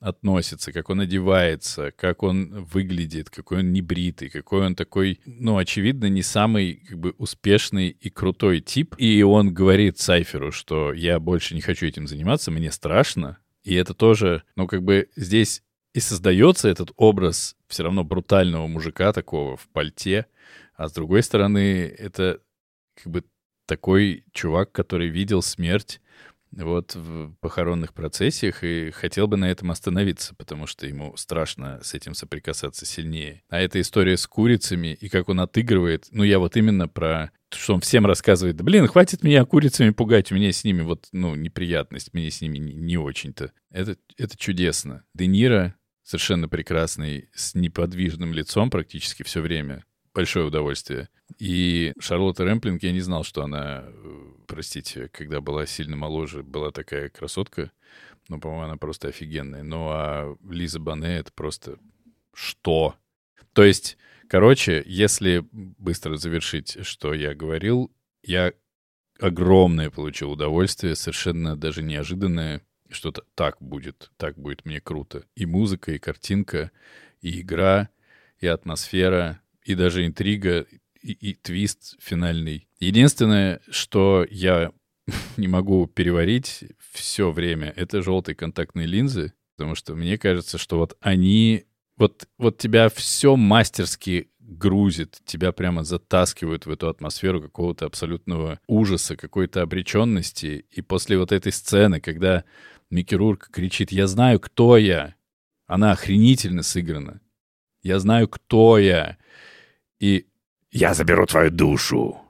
относится, как он одевается, как он выглядит, какой он небритый, какой он такой, ну, очевидно, не самый как бы успешный и крутой тип. И он говорит Сайферу, что я больше не хочу этим заниматься, мне страшно. И это тоже, ну, как бы здесь и создается этот образ все равно брутального мужика такого в пальте, а с другой стороны, это как бы такой чувак, который видел смерть вот в похоронных процессиях и хотел бы на этом остановиться, потому что ему страшно с этим соприкасаться сильнее. А эта история с курицами и как он отыгрывает, ну я вот именно про что он всем рассказывает, да блин, хватит меня курицами пугать, у меня с ними вот, ну, неприятность, мне с ними не, не очень-то. Это, это чудесно. Де Ниро совершенно прекрасный, с неподвижным лицом практически все время большое удовольствие. И Шарлотта Рэмплинг, я не знал, что она, э, простите, когда была сильно моложе, была такая красотка. Ну, по-моему, она просто офигенная. Ну, а Лиза Бане — это просто что? То есть, короче, если быстро завершить, что я говорил, я огромное получил удовольствие, совершенно даже неожиданное, что-то так будет, так будет мне круто. И музыка, и картинка, и игра, и атмосфера, и даже интрига, и, и твист финальный. Единственное, что я не могу переварить все время, это желтые контактные линзы, потому что мне кажется, что вот они... Вот, вот тебя все мастерски грузит, тебя прямо затаскивают в эту атмосферу какого-то абсолютного ужаса, какой-то обреченности. И после вот этой сцены, когда Микки Рурк кричит «Я знаю, кто я!» Она охренительно сыграна. «Я знаю, кто я!» и «Я заберу твою душу».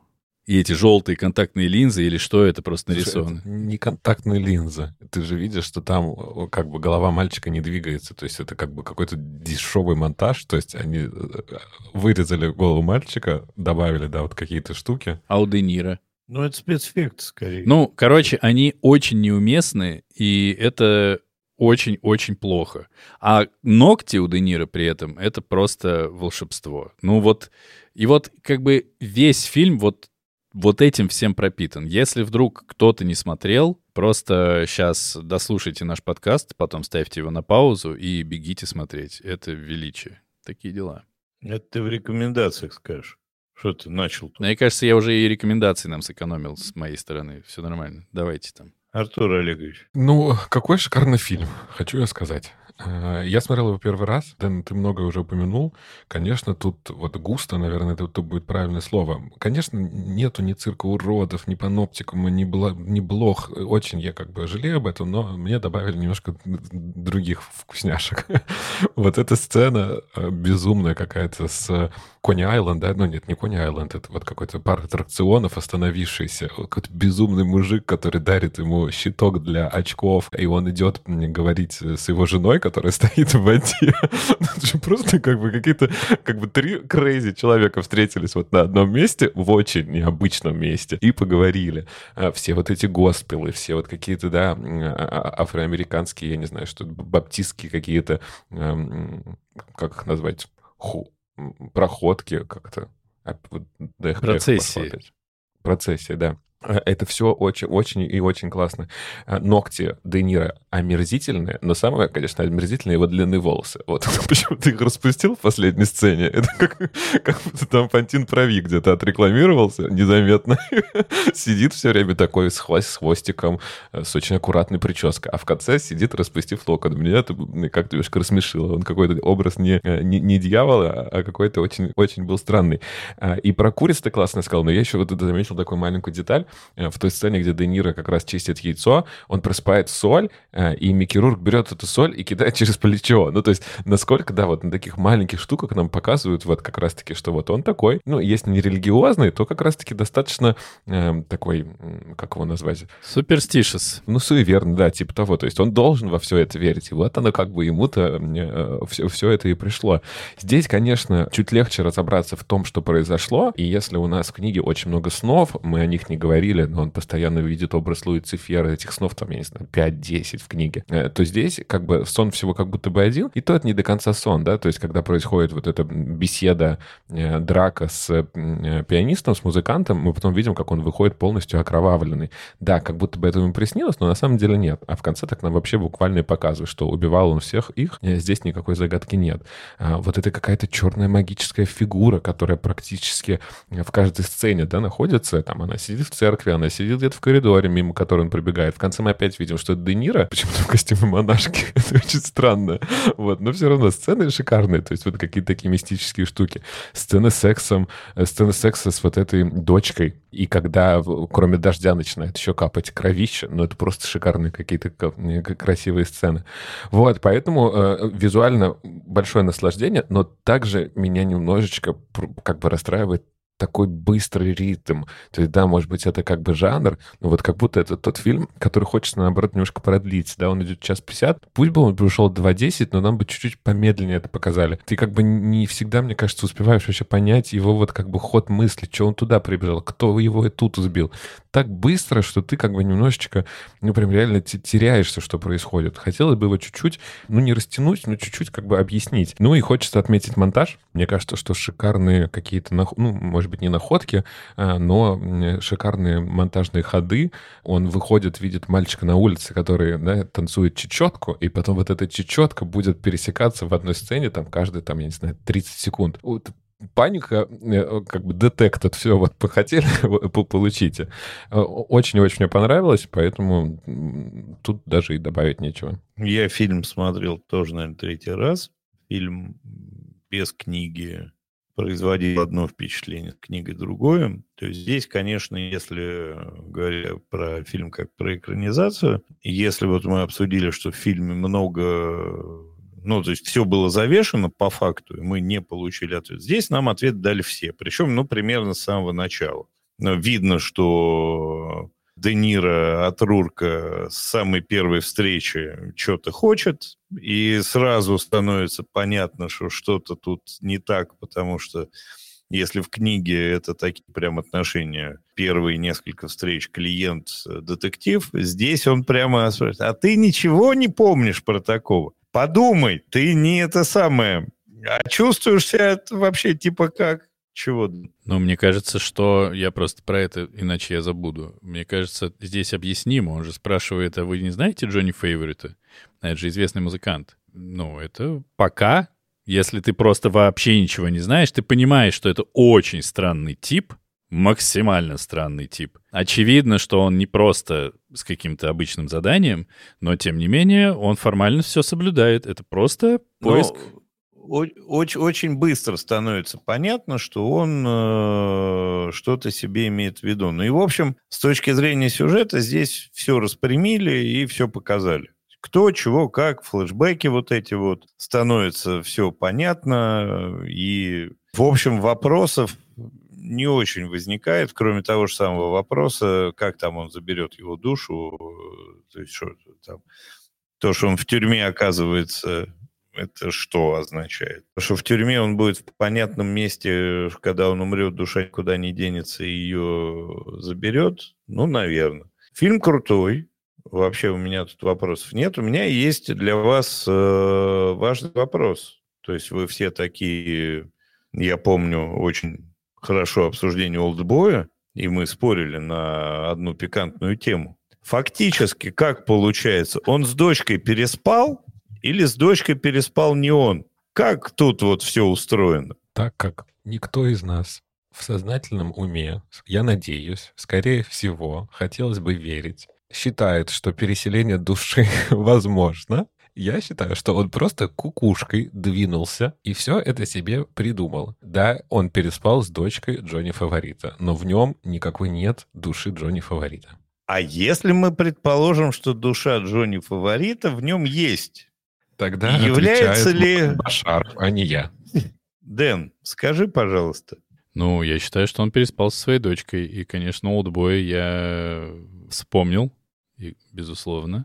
И эти желтые контактные линзы или что это просто нарисовано? Это не контактные линзы. Ты же видишь, что там как бы голова мальчика не двигается. То есть это как бы какой-то дешевый монтаж. То есть они э, вырезали голову мальчика, добавили, да, вот какие-то штуки. А у Де Ниро? Ну, это спецэффект скорее. Ну, короче, они очень неуместны, и это очень-очень плохо. А ногти у Де Ниро при этом — это просто волшебство. Ну вот, и вот как бы весь фильм, вот вот этим всем пропитан. Если вдруг кто-то не смотрел, просто сейчас дослушайте наш подкаст, потом ставьте его на паузу и бегите смотреть. Это величие. Такие дела. Это ты в рекомендациях скажешь. Что ты начал тут? Мне кажется, я уже и рекомендации нам сэкономил с моей стороны. Все нормально. Давайте там. Артур Олегович. Ну, какой шикарный фильм, хочу я сказать. Э, Я смотрел его первый раз, Дэн, ты много уже упомянул. Конечно, тут вот густо, наверное, это, это будет правильное слово. Конечно, нету ни цирка уродов, ни паноптикума, ни, бла, ни блох. Очень я как бы жалею об этом, но мне добавили немножко других вкусняшек. Вот эта сцена э, безумная какая-то с Кони Айленд, да? Ну нет, не Кони Айленд, это вот какой-то парк аттракционов остановившийся. Какой-то безумный мужик, который дарит ему щиток для очков, и он идет говорить с его женой, которая стоит в воде. Это же просто как бы какие-то, как бы три крейзи человека встретились вот на одном месте, в очень необычном месте, и поговорили. А Все вот эти госпелы, все вот какие-то, да, а- а- афроамериканские, я не знаю, что баптистские какие-то, эм, как их назвать, ху, проходки как-то. Процессии. Процессия, да. Это все очень, очень и очень классно. А, Ногти Де Ниро омерзительные, но самое, конечно, омерзительное его длинные волосы. Вот почему ты их распустил в последней сцене. Это как, как будто там Пантин Прави где-то отрекламировался незаметно. Сидит все время такой с, хвост, с хвостиком, э, с очень аккуратной прической, а в конце сидит, распустив локон. Меня это как-то немножко рассмешило. Он какой-то образ не, э, не, не дьявола, а какой-то очень, очень был странный. А, И про куриц ты классно сказал, но я еще вот это заметил такую маленькую деталь. Э, В той сцене, где Де Ниро как раз чистит яйцо, он просыпает соль, э, и Микки Рурк берет эту соль и кидает через плечо. Ну, то есть, насколько, да, вот на таких маленьких штуках нам показывают вот как раз-таки, что вот он такой, ну, если не религиозный, то как раз-таки достаточно э, такой, как его назвать, Суперстишес. ну, суеверный, да, типа того. То есть он должен во все это верить. И вот оно как бы ему-то все, все это и пришло. Здесь, конечно, чуть легче разобраться в том, что произошло. И если у нас в книге очень много снов, мы о них не говорили, но он постоянно видит образ Луцифера, этих снов там, я не знаю, 5-10 в книге, э, то здесь как бы сон всего как будто бы один, и то это не до конца сон, да, то есть когда происходит вот эта беседа, э, драка с э, пианистом, с музыкантом, мы потом видим, как он выходит полностью окровавленный. Да, как будто бы это ему приснилось, но на самом деле нет. А в конце так нам вообще буквально и показывают, что убивал он всех их, здесь никакой загадки нет. А вот это какая-то черная магическая фигура, которая практически в каждой сцене, да, находится, там она сидит в церкви, она сидит где-то в коридоре, мимо которой он пробегает. В конце мы опять видим, что это Де Ниро, почему-то в костюме монашки. это очень странно. Вот, но все равно сцены шикарные, то есть вот какие-то такие мистические штуки. Сцены с сексом, э, сцены секса с вот этой дочкой, и когда, кроме дождя, начинает еще капать кровище, ну, это просто шикарные какие-то красивые сцены. Вот, поэтому э, визуально большое наслаждение, но также меня немножечко как бы расстраивает такой быстрый ритм. То есть, да, может быть, это как бы жанр, но вот как будто это тот фильм, который хочется, наоборот, немножко продлить. Да, он идет час 50. Пусть бы он пришел 2.10, но нам бы чуть-чуть помедленнее это показали. Ты как бы не всегда, мне кажется, успеваешь вообще понять его вот как бы ход мысли, что он туда прибежал, кто его и тут сбил. Так быстро, что ты как бы немножечко, ну, прям реально те- теряешься, что происходит. Хотелось бы его чуть-чуть, ну, не растянуть, но чуть-чуть как бы объяснить. Ну, и хочется отметить монтаж. Мне кажется, что шикарные какие-то, ну, может быть, не находки, а, но шикарные монтажные ходы. Он выходит, видит мальчика на улице, который да, танцует чечетку, и потом вот эта чечетка будет пересекаться в одной сцене, там, каждые, там, я не знаю, 30 секунд. Вот паника, э, как бы детектор, все, вот похотели, по- получите. Э, Очень-очень мне понравилось, поэтому тут даже и добавить нечего. Я фильм смотрел тоже, наверное, третий раз. Фильм без книги производил одно впечатление, с книгой другое. То есть здесь, конечно, если говоря про фильм как про экранизацию, если вот мы обсудили, что в фильме много ну, то есть все было завешено по факту, и мы не получили ответ. Здесь нам ответ дали все, причем, ну, примерно с самого начала. Но видно, что Де Ниро от Рурка с самой первой встречи что-то хочет, и сразу становится понятно, что что-то тут не так, потому что если в книге это такие прям отношения, первые несколько встреч клиент-детектив, здесь он прямо спрашивает, а ты ничего не помнишь про такого? Подумай, ты не это самое, а чувствуешь себя вообще типа как? Чего? Ну, мне кажется, что я просто про это, иначе я забуду. Мне кажется, здесь объяснимо. Он же спрашивает, а вы не знаете Джонни Фейворита? Это же известный музыкант. Ну, это пока, если ты просто вообще ничего не знаешь, ты понимаешь, что это очень странный тип, максимально странный тип. Очевидно, что он не просто с каким-то обычным заданием, но тем не менее он формально все соблюдает. Это просто поиск. Очень, очень быстро становится понятно, что он э, что-то себе имеет в виду. Ну и, в общем, с точки зрения сюжета, здесь все распрямили и все показали. Кто, чего, как, флешбеки вот эти вот, становится все понятно. И, в общем, вопросов не очень возникает, кроме того же самого вопроса, как там он заберет его душу, то есть что там, то, что он в тюрьме оказывается, это что означает? что в тюрьме он будет в понятном месте, когда он умрет, душа никуда не денется и ее заберет? Ну, наверное. Фильм крутой. Вообще у меня тут вопросов нет. У меня есть для вас э, важный вопрос. То есть вы все такие, я помню, очень хорошо обсуждение олдбоя, и мы спорили на одну пикантную тему. Фактически, как получается, он с дочкой переспал или с дочкой переспал не он? Как тут вот все устроено? Так как никто из нас в сознательном уме, я надеюсь, скорее всего, хотелось бы верить, считает, что переселение души возможно, я считаю, что он просто кукушкой двинулся и все это себе придумал. Да, он переспал с дочкой Джонни Фаворита, но в нем никакой нет души Джонни Фаворита. А если мы предположим, что душа Джонни Фаворита в нем есть, тогда является ли Башар, а не я? Дэн, скажи, пожалуйста. Ну, я считаю, что он переспал со своей дочкой. И, конечно, Олдбой я вспомнил, и, безусловно.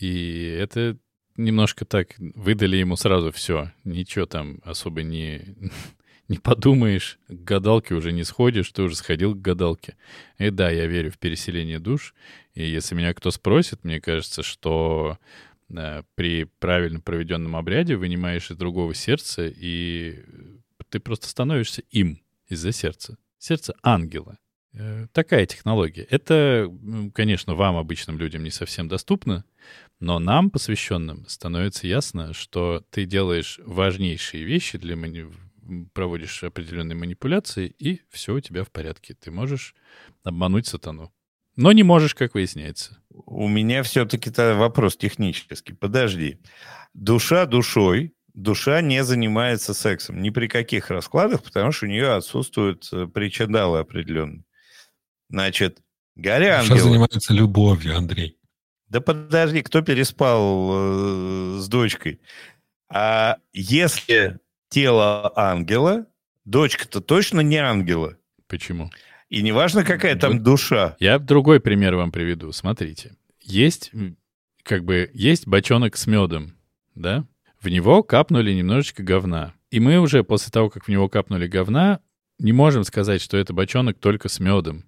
И это немножко так выдали ему сразу все. Ничего там особо не, не подумаешь. К гадалке уже не сходишь, ты уже сходил к гадалке. И да, я верю в переселение душ. И если меня кто спросит, мне кажется, что при правильно проведенном обряде вынимаешь из другого сердца, и ты просто становишься им из-за сердца. Сердце ангела. Э, такая технология. Это, конечно, вам, обычным людям, не совсем доступно, но нам, посвященным, становится ясно, что ты делаешь важнейшие вещи для мани... проводишь определенные манипуляции, и все у тебя в порядке. Ты можешь обмануть сатану. Но не можешь, как выясняется. У меня все-таки вопрос технический. Подожди. Душа душой, душа не занимается сексом ни при каких раскладах, потому что у нее отсутствуют э, причиндалы определенные. Значит, горя ангелы... Душа занимается любовью, Андрей. Да подожди, кто переспал э, с дочкой? А если тело ангела, дочка-то точно не ангела. Почему? И неважно, какая там душа. Я другой пример вам приведу. Смотрите. Есть, как бы, есть бочонок с медом, да? В него капнули немножечко говна. И мы уже после того, как в него капнули говна, не можем сказать, что это бочонок только с медом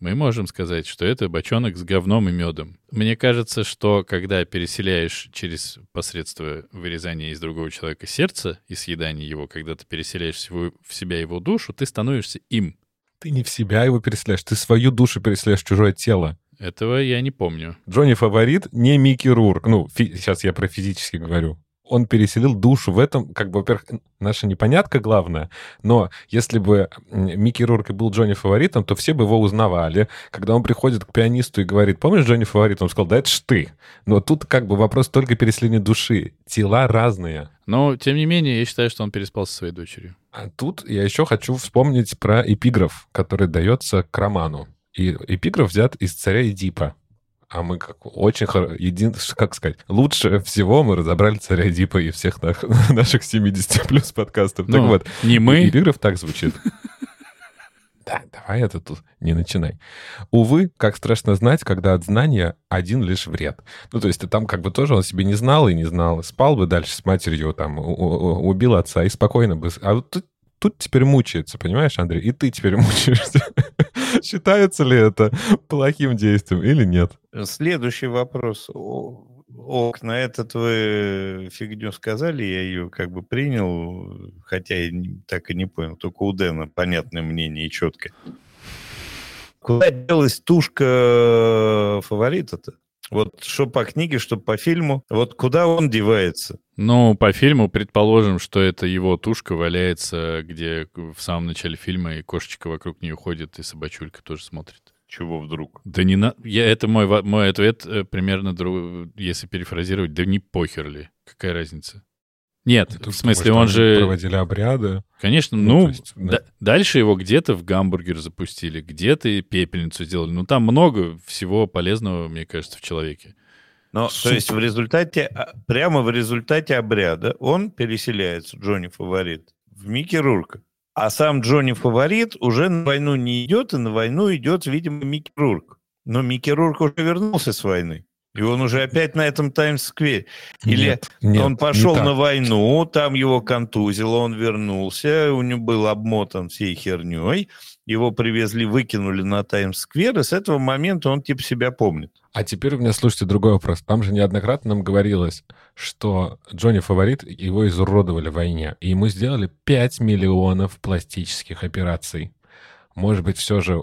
мы можем сказать, что это бочонок с говном и медом. Мне кажется, что когда переселяешь через посредство вырезания из другого человека сердца и съедания его, когда ты переселяешь в себя его душу, ты становишься им. Ты не в себя его переселяешь, ты свою душу переселяешь в чужое тело. Этого я не помню. Джонни Фаворит не Микки Рурк. Ну, фи- сейчас я про физически говорю он переселил душу в этом, как бы, во-первых, наша непонятка главная, но если бы Микки Рурк был Джонни фаворитом, то все бы его узнавали. Когда он приходит к пианисту и говорит, помнишь Джонни фаворит? Он сказал, да это ж ты. Но тут как бы вопрос только переселения души. Тела разные. Но, тем не менее, я считаю, что он переспал со своей дочерью. А тут я еще хочу вспомнить про эпиграф, который дается к роману. И эпиграф взят из царя Эдипа а мы как очень един, как сказать, лучше всего мы разобрали царя Дипа и всех на, наших 70 плюс подкастов. Ну, так вот, не мы. Эпиграф так звучит. Да, давай это тут не начинай. Увы, как страшно знать, когда от знания один лишь вред. Ну, то есть ты там как бы тоже он себе не знал и не знал. Спал бы дальше с матерью, там, убил отца и спокойно бы... А вот тут, тут теперь мучается, понимаешь, Андрей? И ты теперь мучаешься. Считается ли это плохим действием или нет? Следующий вопрос. Ок, на этот вы фигню сказали, я ее как бы принял, хотя я так и не понял. Только у Дэна понятное мнение и четкое. Куда делась тушка фаворита-то? Вот что по книге, что по фильму. Вот куда он девается? Ну, по фильму предположим, что это его тушка валяется, где в самом начале фильма и кошечка вокруг нее ходит, и собачулька тоже смотрит. Чего вдруг? Да не на... Я, это мой, мой ответ э, примерно, дру- если перефразировать, да не похер ли. Какая разница? Нет, Ты в смысле, думаешь, он же... Проводили обряды. Конечно, Ну, ну, есть, да. да- дальше его где-то в гамбургер запустили, где-то и пепельницу сделали. Ну, там много всего полезного, мне кажется, в человеке. Но, то есть в результате, а, прямо в результате обряда он переселяется, Джонни Фаворит, в Микки Рурка. А сам Джонни Фаворит уже на войну не идет, и на войну идет, видимо, Микки Рурк. Но Микки Рурк уже вернулся с войны. И он уже опять на этом Таймс-сквере. Или Нет, нет, он не пошел так. на войну, там его контузило, он вернулся, у него был обмотан всей херней, его привезли, выкинули на Таймс-сквер, и с этого момента он типа себя помнит. А теперь у меня, слушайте, другой вопрос. Там же неоднократно нам говорилось, что Джонни Фаворит, его изуродовали в войне, и ему сделали 5 миллионов пластических операций. Может быть, все же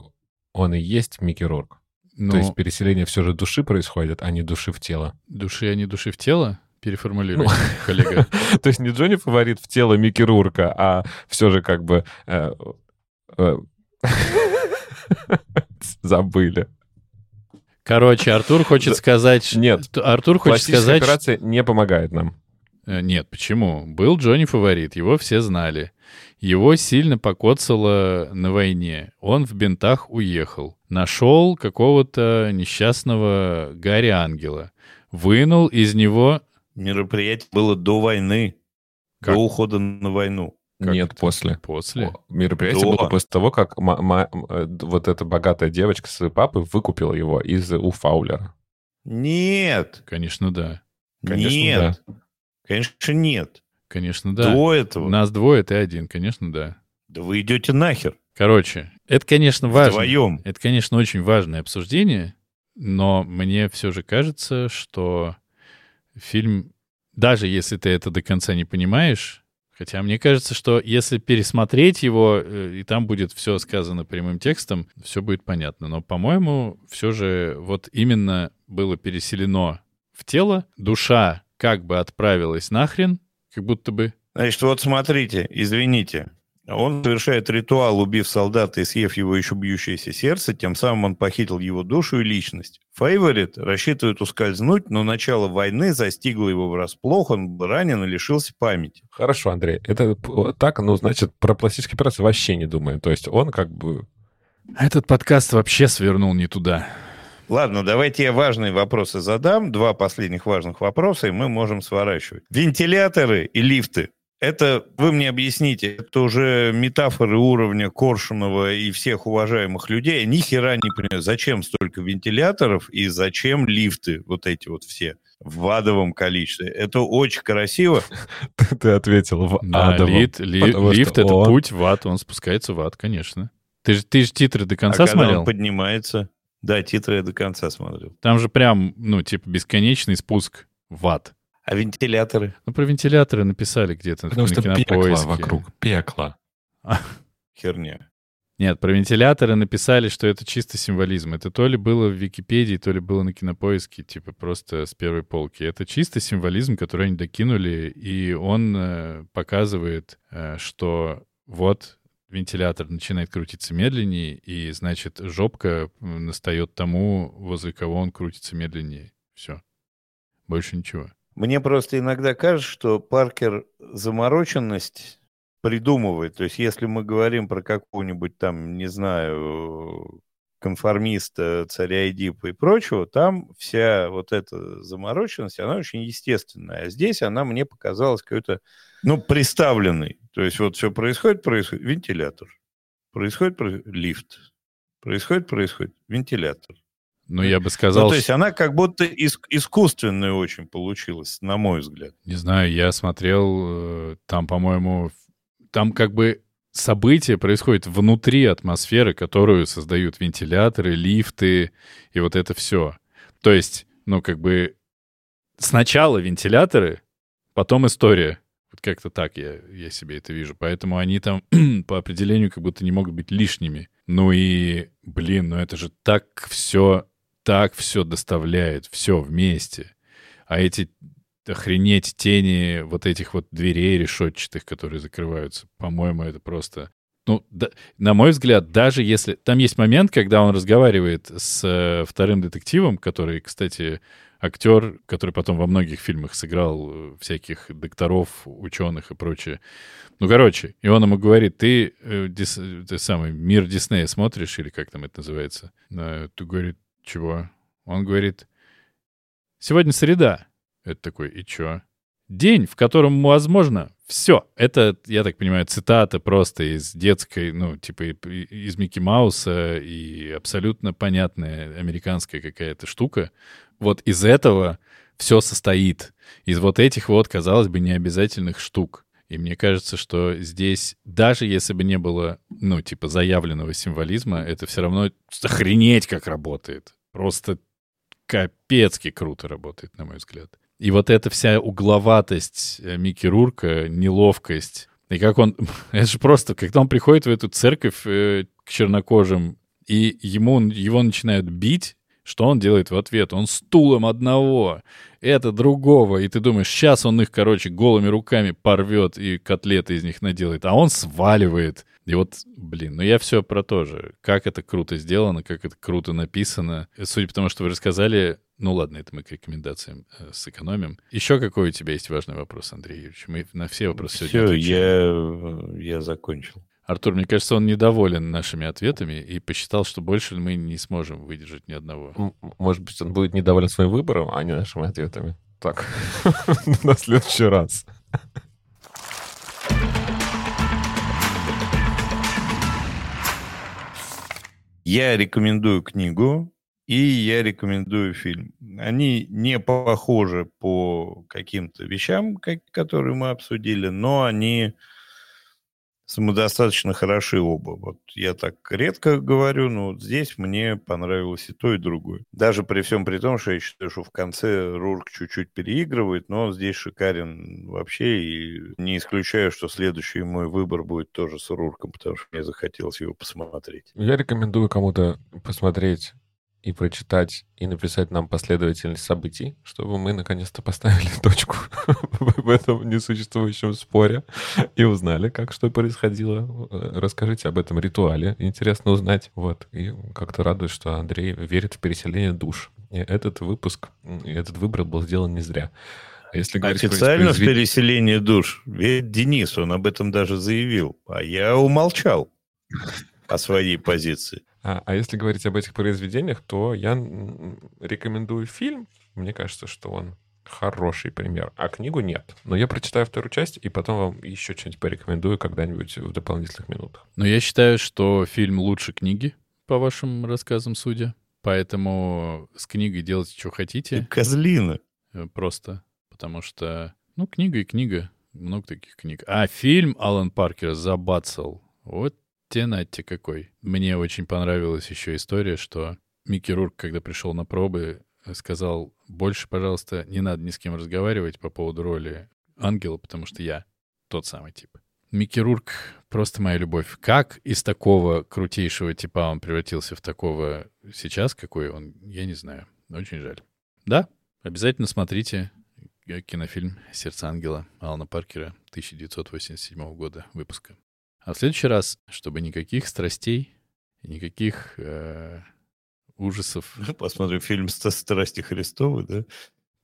он и есть Микки Рурк? Ну, То есть переселение все же души происходит, а не души в тело. души, а не души в тело? Переформулируй, Ну. коллега. То есть не Джонни Фаворит в тело Микки Рурка, а все же как бы... э, э, Забыли. Короче, Артур хочет сказать... Нет. Артур хочет сказать... операция не помогает нам. Э, Нет, почему? Был Джонни Фаворит, его все знали. Его сильно покоцало на войне. Он в бинтах уехал. Нашел какого-то несчастного Гарри Ангела. Вынул из него... Мероприятие было до войны, Как? до ухода на войну. Как Нет, это? после. После? Мероприятие До. было после того, как ма- ма- э, вот эта богатая девочка с папой выкупила его из у Фаулера. Нет, Конечно, да. Конечно, нет, конечно, нет. Конечно, да. До этого. Нас двое, ты один. Конечно, да. Да вы идете нахер. Короче, это, конечно, важно. Вдвоем. Это, конечно, очень важное обсуждение, но мне все же кажется, что фильм, даже если ты это до конца не понимаешь, хотя мне кажется, что если пересмотреть его, э, и там будет все сказано прямым текстом, все будет понятно. Но, по-моему, все же вот именно было переселено в тело, душа как бы отправилась нахрен, как будто бы, Значит, вот смотрите, извините. Он совершает ритуал, убив солдата и съев его еще бьющееся сердце, тем самым он похитил его душу и личность. Фейворит рассчитывает ускользнуть, но начало войны застигло его врасплох, он был ранен и лишился памяти. Хорошо, Андрей. Это так, ну, значит, про пластические операции вообще не думаю. То есть он как бы... этот подкаст вообще свернул не туда. Ладно, давайте я важные вопросы задам. Два последних важных вопроса, и мы можем сворачивать. Вентиляторы и лифты. Это, вы мне объясните, это уже метафоры уровня Коршунова и всех уважаемых людей. Ни хера не понимаю, зачем столько вентиляторов и зачем лифты, вот эти вот все, в адовом количестве. Это очень красиво. Ты, ответил в адовом. лифт — это путь в ад, он спускается в ад, конечно. Ты же ты ж титры до А конца когда смотрел? он поднимается... Да, титры я до конца смотрел. Там же прям, ну, типа, бесконечный спуск в ад. А вентиляторы? Ну, про вентиляторы написали где-то Потому на что пекло кинопоиске. вокруг. Пекло. Херня. Нет, про вентиляторы написали, что это чисто символизм. Это то ли было в Википедии, то ли было на кинопоиске, типа просто с первой полки. Это чисто символизм, который они докинули, и он э, показывает, э, что вот вентилятор начинает крутиться медленнее, и, значит, жопка настает тому, возле кого он крутится медленнее. Все. Больше ничего. Мне просто иногда кажется, что Паркер замороченность придумывает. То есть, если мы говорим про какого-нибудь там, не знаю, конформиста, царя Эдипа и прочего, там вся вот эта замороченность, она очень естественная. А здесь она мне показалась какой-то, ну, приставленной. То есть, вот все происходит, происходит, вентилятор. Происходит, происходит лифт. Происходит, происходит, вентилятор. Но я бы Ну, сказал, то есть она как будто ис- искусственная очень получилась, на мой взгляд. Не знаю, я смотрел, э, там, по-моему, там как бы событие происходит внутри атмосферы, которую создают вентиляторы, лифты и вот это все. То есть, ну, как бы сначала вентиляторы, потом история. Вот как-то так я, я себе это вижу. Поэтому они там по определению как будто не могут быть лишними. Ну и, блин, ну это же так все, так все доставляет, все вместе. А эти охренеть тени вот этих вот дверей решетчатых, которые закрываются, по-моему, это просто... Ну, да, на мой взгляд, даже если... Там есть момент, когда он разговаривает с э, вторым детективом, который, кстати, актер, который потом во многих фильмах сыграл э, всяких докторов, ученых и прочее. Ну, короче, и он ему говорит, ты, э, дис, ты самый мир Диснея смотришь, или как там это называется? Э, ты говорит, чего? Он говорит, сегодня среда. Это такой, и чё? День, в котором возможно все. Это, я так понимаю, цитата просто из детской, ну, типа из Микки Мауса и абсолютно понятная американская какая-то штука. Вот из этого все состоит. Из вот этих вот, казалось бы, необязательных штук. И мне кажется, что здесь, даже если бы не было, ну, типа, заявленного символизма, это все равно охренеть как работает. Просто капецки круто работает, на мой взгляд. И вот эта вся угловатость э, Микки Рурка, неловкость, и как он... Это же просто, когда он приходит в эту церковь э, к чернокожим, и ему, его начинают бить, что он делает в ответ? Он стулом одного, это другого. И ты думаешь, сейчас он их, короче, голыми руками порвет и котлеты из них наделает. А он сваливает. И вот, блин, ну я все про то же. Как это круто сделано, как это круто написано. Судя по тому, что вы рассказали, ну ладно, это мы к рекомендациям э, сэкономим. Еще какой у тебя есть важный вопрос, Андрей Юрьевич? Мы на все вопросы сегодня Все, я, я закончил. Артур, мне кажется, он недоволен нашими ответами и посчитал, что больше мы не сможем выдержать ни одного. Может быть, он будет недоволен своим выбором, а не нашими ответами. Так, на следующий раз. Я рекомендую книгу и я рекомендую фильм. Они не похожи по каким-то вещам, которые мы обсудили, но они самодостаточно хороши оба. Вот я так редко говорю, но вот здесь мне понравилось и то, и другое. Даже при всем при том, что я считаю, что в конце Рурк чуть-чуть переигрывает, но здесь шикарен вообще, и не исключаю, что следующий мой выбор будет тоже с Рурком, потому что мне захотелось его посмотреть. Я рекомендую кому-то посмотреть и прочитать, и написать нам последовательность событий, чтобы мы наконец-то поставили точку в этом несуществующем споре и узнали, как что происходило. Э, расскажите об этом ритуале, интересно узнать. Вот. И как-то радует, что Андрей верит в переселение душ. И этот выпуск, этот выбор был сделан не зря. А если Официально в переселении душ. Ведь Денис, он об этом даже заявил, а я умолчал о своей позиции. А, а если говорить об этих произведениях, то я рекомендую фильм. Мне кажется, что он хороший пример, а книгу нет. Но я прочитаю вторую часть, и потом вам еще что-нибудь порекомендую когда-нибудь в дополнительных минутах. Но я считаю, что фильм лучше книги, по вашим рассказам судя. Поэтому с книгой делайте, что хотите. Ты козлина. Э, просто. Потому что, ну, книга и книга. Много таких книг. А фильм Алан Паркера забацал. Вот Тенатти какой. Мне очень понравилась еще история, что Микки Рурк, когда пришел на пробы, сказал, больше, пожалуйста, не надо ни с кем разговаривать по поводу роли ангела, потому что я тот самый тип. Микки Рурк — просто моя любовь. Как из такого крутейшего типа он превратился в такого сейчас, какой он, я не знаю. Очень жаль. Да, обязательно смотрите кинофильм «Сердце ангела» Алана Паркера 1987 года выпуска. А в следующий раз, чтобы никаких страстей, никаких э, ужасов. Посмотрим фильм «Страсти Христовы», да?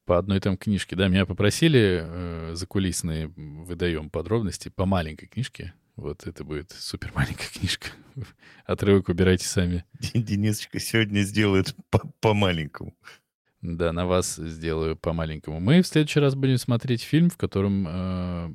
По одной там книжке. Да, меня попросили э, закулисные, выдаем подробности по маленькой книжке. Вот это будет супер маленькая книжка. Отрывок убирайте сами. Денисочка сегодня сделает по, маленькому. Да, на вас сделаю по маленькому. Мы в следующий раз будем смотреть фильм, в котором Э,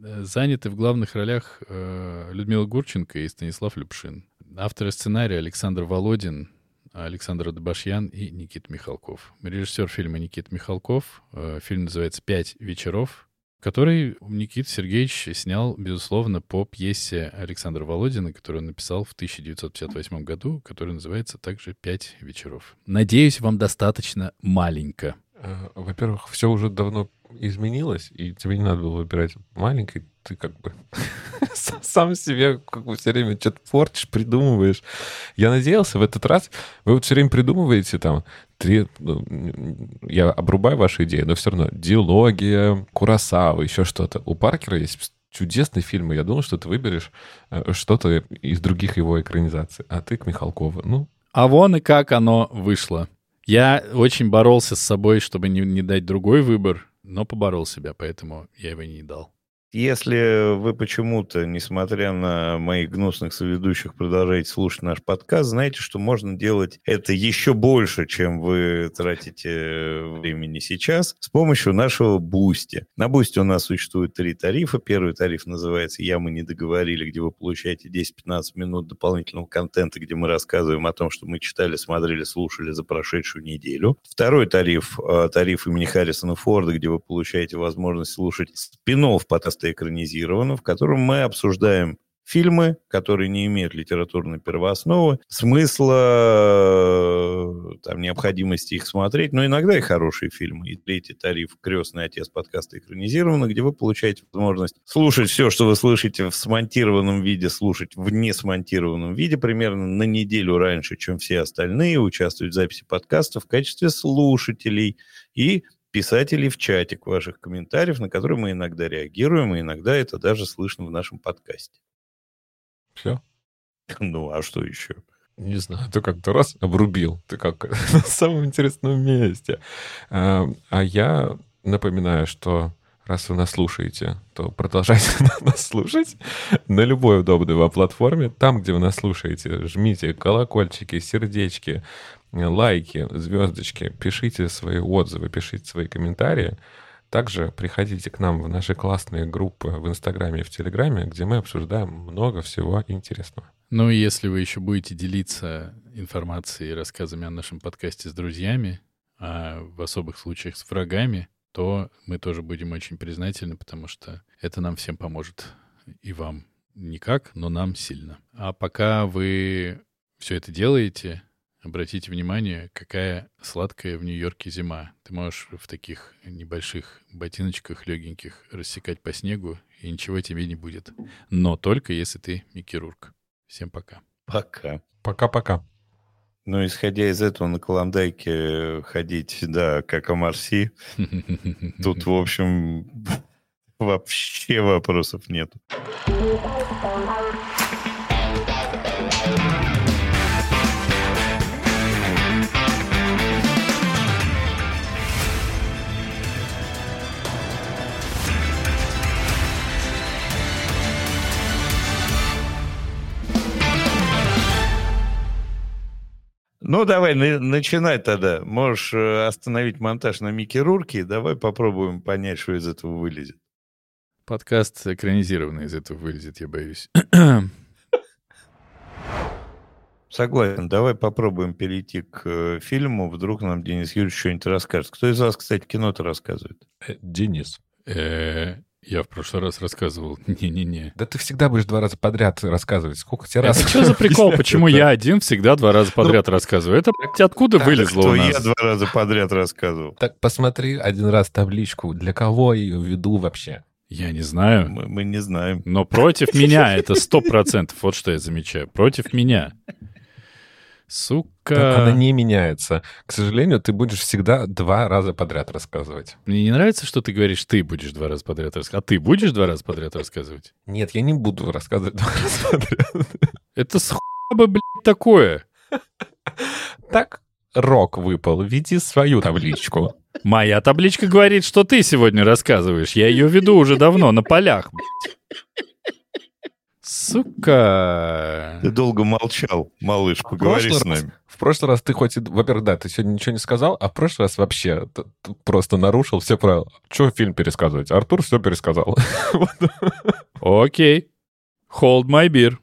заняты в главных ролях э, Людмила Гурченко и Станислав Любшин. Авторы сценария Александр Володин, Александр Дебашьян и Никит Михалков. Режиссер фильма Никит Михалков. Э, фильм называется «Пять вечеров», который Никит Сергеевич снял, безусловно, по пьесе Александра Володина, которую он написал в 1958 году, которая называется также «Пять вечеров». Надеюсь, вам достаточно маленько Э, Во-первых, все уже давно изменилось, и тебе не надо было выбирать маленькой. Ты как бы сам себе как бы все время что-то портишь, придумываешь. Я надеялся в этот раз, вы вот все время придумываете там, три, ну, я обрубаю ваши идеи, но все равно диалогия, Курасава, еще что-то. У Паркера есть чудесные фильмы. Я думал, что ты выберешь э, что-то из других его экранизаций. А ты к Михалкову. Ну, А вон и как оно вышло. Я очень боролся с собой, чтобы не, не дать другой выбор, но поборол себя, поэтому я его не дал. Если вы почему-то, несмотря на моих гнусных соведущих, продолжаете слушать наш подкаст, знаете, что можно делать это еще больше, чем вы тратите времени сейчас, с помощью нашего Boosty. На Boosty у нас существует три тарифа. Первый тариф называется «А мы не договорили», где вы получаете 10-15 минут дополнительного контента, где мы рассказываем о том, что мы читали, смотрели, слушали за прошедшую неделю. Второй тариф, э, тариф имени Харрисона Форда, где вы получаете возможность слушать спин-офф подкаста экранизировано, в котором мы обсуждаем фильмы, которые не имеют литературной первоосновы, смысла, э, там, необходимости их смотреть, но иногда и хорошие фильмы. И третий тариф «Крестный отец» подкаста экранизировано, где вы получаете возможность слушать все, что вы слышите в смонтированном виде, слушать в несмонтированном виде примерно на неделю раньше, чем все остальные, участвовать в записи подкаста в качестве слушателей и писателей в чатик ваших комментариев, на которые мы иногда реагируем, и иногда это даже слышно в нашем подкасте. все. Ну, а что еще? Не знаю, ты как-то раз обрубил. Ты как на самом интересном месте. А, а я напоминаю, что раз вы нас слушаете, то продолжайте нас слушать на любой удобной вам платформе. Там, где вы нас слушаете, жмите колокольчики, сердечки, лайки, звездочки, пишите свои отзывы, пишите свои комментарии. Также приходите к нам в наши классные группы в Инстаграме и в Телеграме, где мы обсуждаем много всего интересного. Ну и если вы еще будете делиться информацией и рассказами о нашем подкасте с друзьями, а в особых случаях с врагами, то мы тоже будем очень признательны, потому что это нам всем поможет. И вам никак, но нам сильно. А пока вы все это делаете, обратите внимание, какая сладкая в Нью-Йорке зима. Ты можешь в таких небольших ботиночках легеньких рассекать по снегу, и ничего тебе не будет. Но только если ты микирург. Всем пока. Пока. Пока-пока. Ну, исходя из этого, на Коломдайке ходить, да, как о Марси, тут, в общем, вообще вопросов нет. Ну, давай, на- начинай тогда. Можешь э, остановить монтаж на Микки Рурке. Давай попробуем понять, что из этого вылезет. Подкаст экранизированный из этого вылезет, я боюсь. Согласен. Давай попробуем перейти к э, фильму. Вдруг нам Денис Юрьевич что-нибудь расскажет. Кто из вас, кстати, кино-то рассказывает? Э, Денис. Я в прошлый раз рассказывал. Не-не-не. Да ты всегда будешь два раза подряд рассказывать. Сколько тебе раз? Это что за прикол? Почему я один всегда два раза подряд рассказываю? Это, блядь, откуда вылезло Что у я нас? два раза подряд рассказывал. Так посмотри один раз табличку. Для кого я ее веду вообще? Я не знаю. Мы, мы не знаем. Но против меня это сто процентов. Вот что я замечаю. Против меня. Так она Сука. не меняется. К сожалению, ты будешь всегда два раза подряд рассказывать. Мне не нравится, что ты говоришь, ты будешь два раза подряд рассказывать. А ты будешь два раза подряд рассказывать? Нет, я не буду рассказывать два раза подряд. Это с бы, блядь, такое. Так, рок выпал. Веди свою табличку. Моя табличка говорит, что ты сегодня рассказываешь. Я ее веду уже давно, на полях. блядь. Сука. Ты долго молчал, малыш, поговори с раз- нами. В прошлый раз ты хоть и... Во-первых, да, ты сегодня ничего не сказал, а в прошлый раз вообще т- т- просто нарушил все правила. Че фильм пересказывать? Артур все пересказал. Окей. Hold my beer.